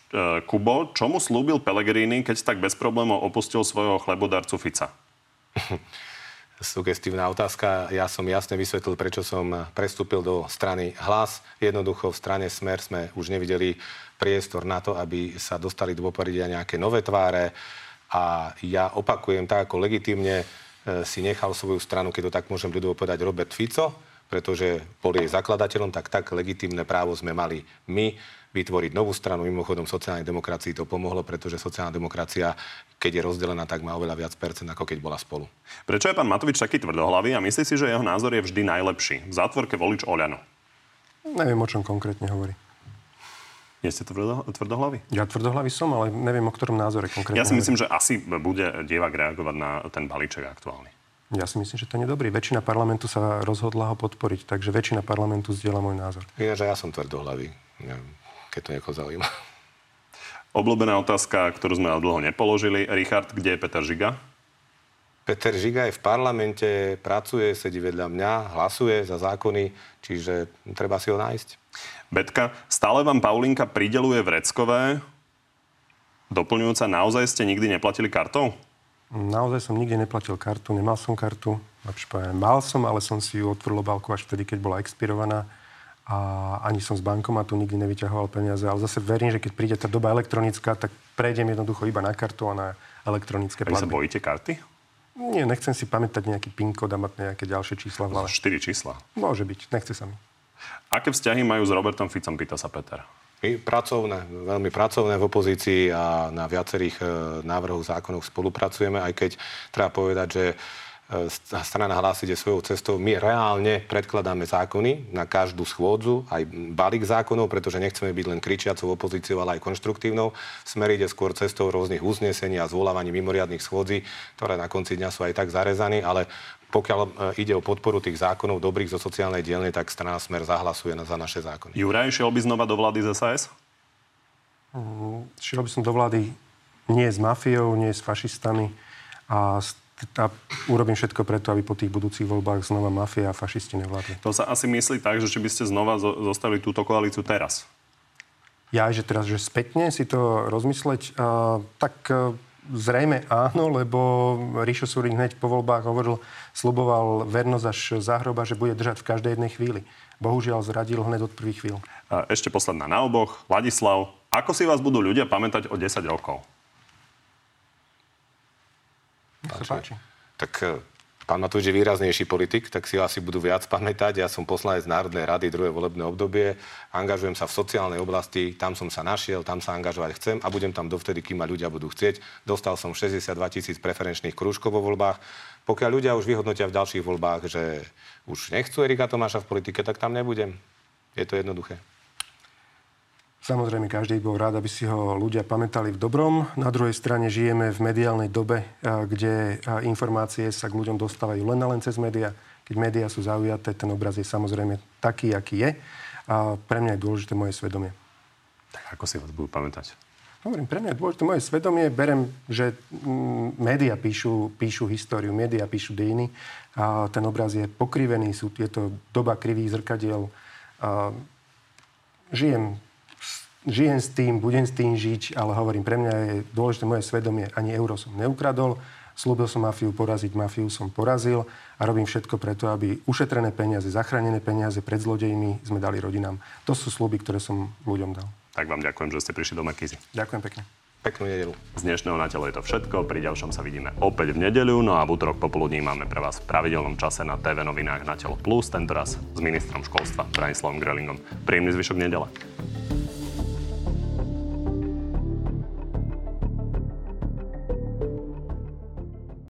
E, Kubo, čo mu slúbil Pellegrini, keď tak bez problémov opustil svojho chlebodarcu Fica? sugestívna otázka. Ja som jasne vysvetlil, prečo som prestúpil do strany Hlas. Jednoducho v strane Smer sme už nevideli priestor na to, aby sa dostali do poporidia nejaké nové tváre. A ja opakujem tak, ako legitimne e, si nechal svoju stranu, keď to tak môžem ľudovo povedať, Robert Fico, pretože bol jej zakladateľom, tak tak legitímne právo sme mali my vytvoriť novú stranu. Mimochodom, sociálnej demokracii to pomohlo, pretože sociálna demokracia, keď je rozdelená, tak má oveľa viac percent, ako keď bola spolu. Prečo je pán Matovič taký tvrdohlavý a myslí si, že jeho názor je vždy najlepší? V zátvorke volič Oľano. Neviem, o čom konkrétne hovorí. Nie ste tvrdo, tvrdohlavý? Ja tvrdohlavý som, ale neviem, o ktorom názore konkrétne. Ja si myslím, že asi bude dievak reagovať na ten balíček aktuálny. Ja si myslím, že to nie je dobrý. Väčšina parlamentu sa rozhodla ho podporiť, takže väčšina parlamentu zdieľa môj názor. Ináč ja som tvrdohlavý. Neviem keď to niekoho zaujíma. Obľúbená otázka, ktorú sme dlho nepoložili. Richard, kde je Peter Žiga? Peter Žiga je v parlamente, pracuje, sedí vedľa mňa, hlasuje za zákony, čiže treba si ho nájsť. Betka, stále vám Paulinka prideluje vreckové? Doplňujúca, naozaj ste nikdy neplatili kartou? Naozaj som nikdy neplatil kartu, nemal som kartu. Mal som, ale som si ju otvoril obálku až vtedy, keď bola expirovaná a ani som z bankomatu nikdy nevyťahoval peniaze, ale zase verím, že keď príde tá doba elektronická, tak prejdem jednoducho iba na kartu a na elektronické platby. Vy sa bojíte karty? Nie, nechcem si pamätať nejaký PIN kód a mať nejaké ďalšie čísla v hlave. 4 čísla? Môže byť, nechce sa mi. Aké vzťahy majú s Robertom Ficom, pýta sa Peter. My pracovné, veľmi pracovné v opozícii a na viacerých e, návrhoch zákonov spolupracujeme, aj keď treba povedať, že strana hlási ide svojou cestou. My reálne predkladáme zákony na každú schôdzu, aj balík zákonov, pretože nechceme byť len kričiacou opozíciou, ale aj konštruktívnou. Smer ide skôr cestou rôznych uznesení a zvolávaní mimoriadných schôdzí, ktoré na konci dňa sú aj tak zarezaní, ale pokiaľ e, ide o podporu tých zákonov dobrých zo sociálnej dielne, tak strana Smer zahlasuje za naše zákony. Juraj, šiel by znova do vlády z SAS? Mm, šiel by som do vlády nie s mafiou, nie s fašistami a s a urobím všetko preto, aby po tých budúcich voľbách znova mafia a fašisti nevládli. To sa asi myslí tak, že či by ste znova zostali túto koalíciu teraz. Ja, že teraz, že spätne si to rozmysleť, a, tak a, zrejme áno, lebo Ríšo Surík hneď po voľbách hovoril, sluboval vernosť až za hroba, že bude držať v každej jednej chvíli. Bohužiaľ zradil hneď od prvých chvíľ. Ešte posledná na oboch. Ladislav, ako si vás budú ľudia pamätať o 10 rokov? Sa páči. Tak e, pán Matúš je výraznejší politik, tak si ho asi budú viac pamätať. Ja som poslanec Národnej rady druhé volebné obdobie, angažujem sa v sociálnej oblasti, tam som sa našiel, tam sa angažovať chcem a budem tam dovtedy, kým ma ľudia budú chcieť. Dostal som 62 tisíc preferenčných krúžkov vo voľbách. Pokiaľ ľudia už vyhodnotia v ďalších voľbách, že už nechcú Erika Tomáša v politike, tak tam nebudem. Je to jednoduché. Samozrejme, každý bol rád, aby si ho ľudia pamätali v dobrom. Na druhej strane žijeme v mediálnej dobe, kde informácie sa k ľuďom dostávajú len a len cez médiá. Keď médiá sú zaujaté, ten obraz je samozrejme taký, aký je. A pre mňa je dôležité moje svedomie. Tak ako si ho budú pamätať? Hovorím, pre mňa je dôležité moje svedomie. Berem, že mm, médiá píšu, píšu históriu, médiá píšu dejiny. A ten obraz je pokrivený, sú, je to doba krivých zrkadiel. A žijem žijem s tým, budem s tým žiť, ale hovorím, pre mňa je dôležité moje svedomie, ani euro som neukradol, slúbil som mafiu poraziť, mafiu som porazil a robím všetko preto, aby ušetrené peniaze, zachránené peniaze pred zlodejmi sme dali rodinám. To sú sluby, ktoré som ľuďom dal. Tak vám ďakujem, že ste prišli do Makizy. Ďakujem pekne. Peknú nedelu. Z dnešného na telo je to všetko. Pri ďalšom sa vidíme opäť v nedeľu. No a v útorok popoludní máme pre vás v pravidelnom čase na TV novinách na telo plus, tentoraz s ministrom školstva Branislavom Grelingom. Príjemný zvyšok nedele.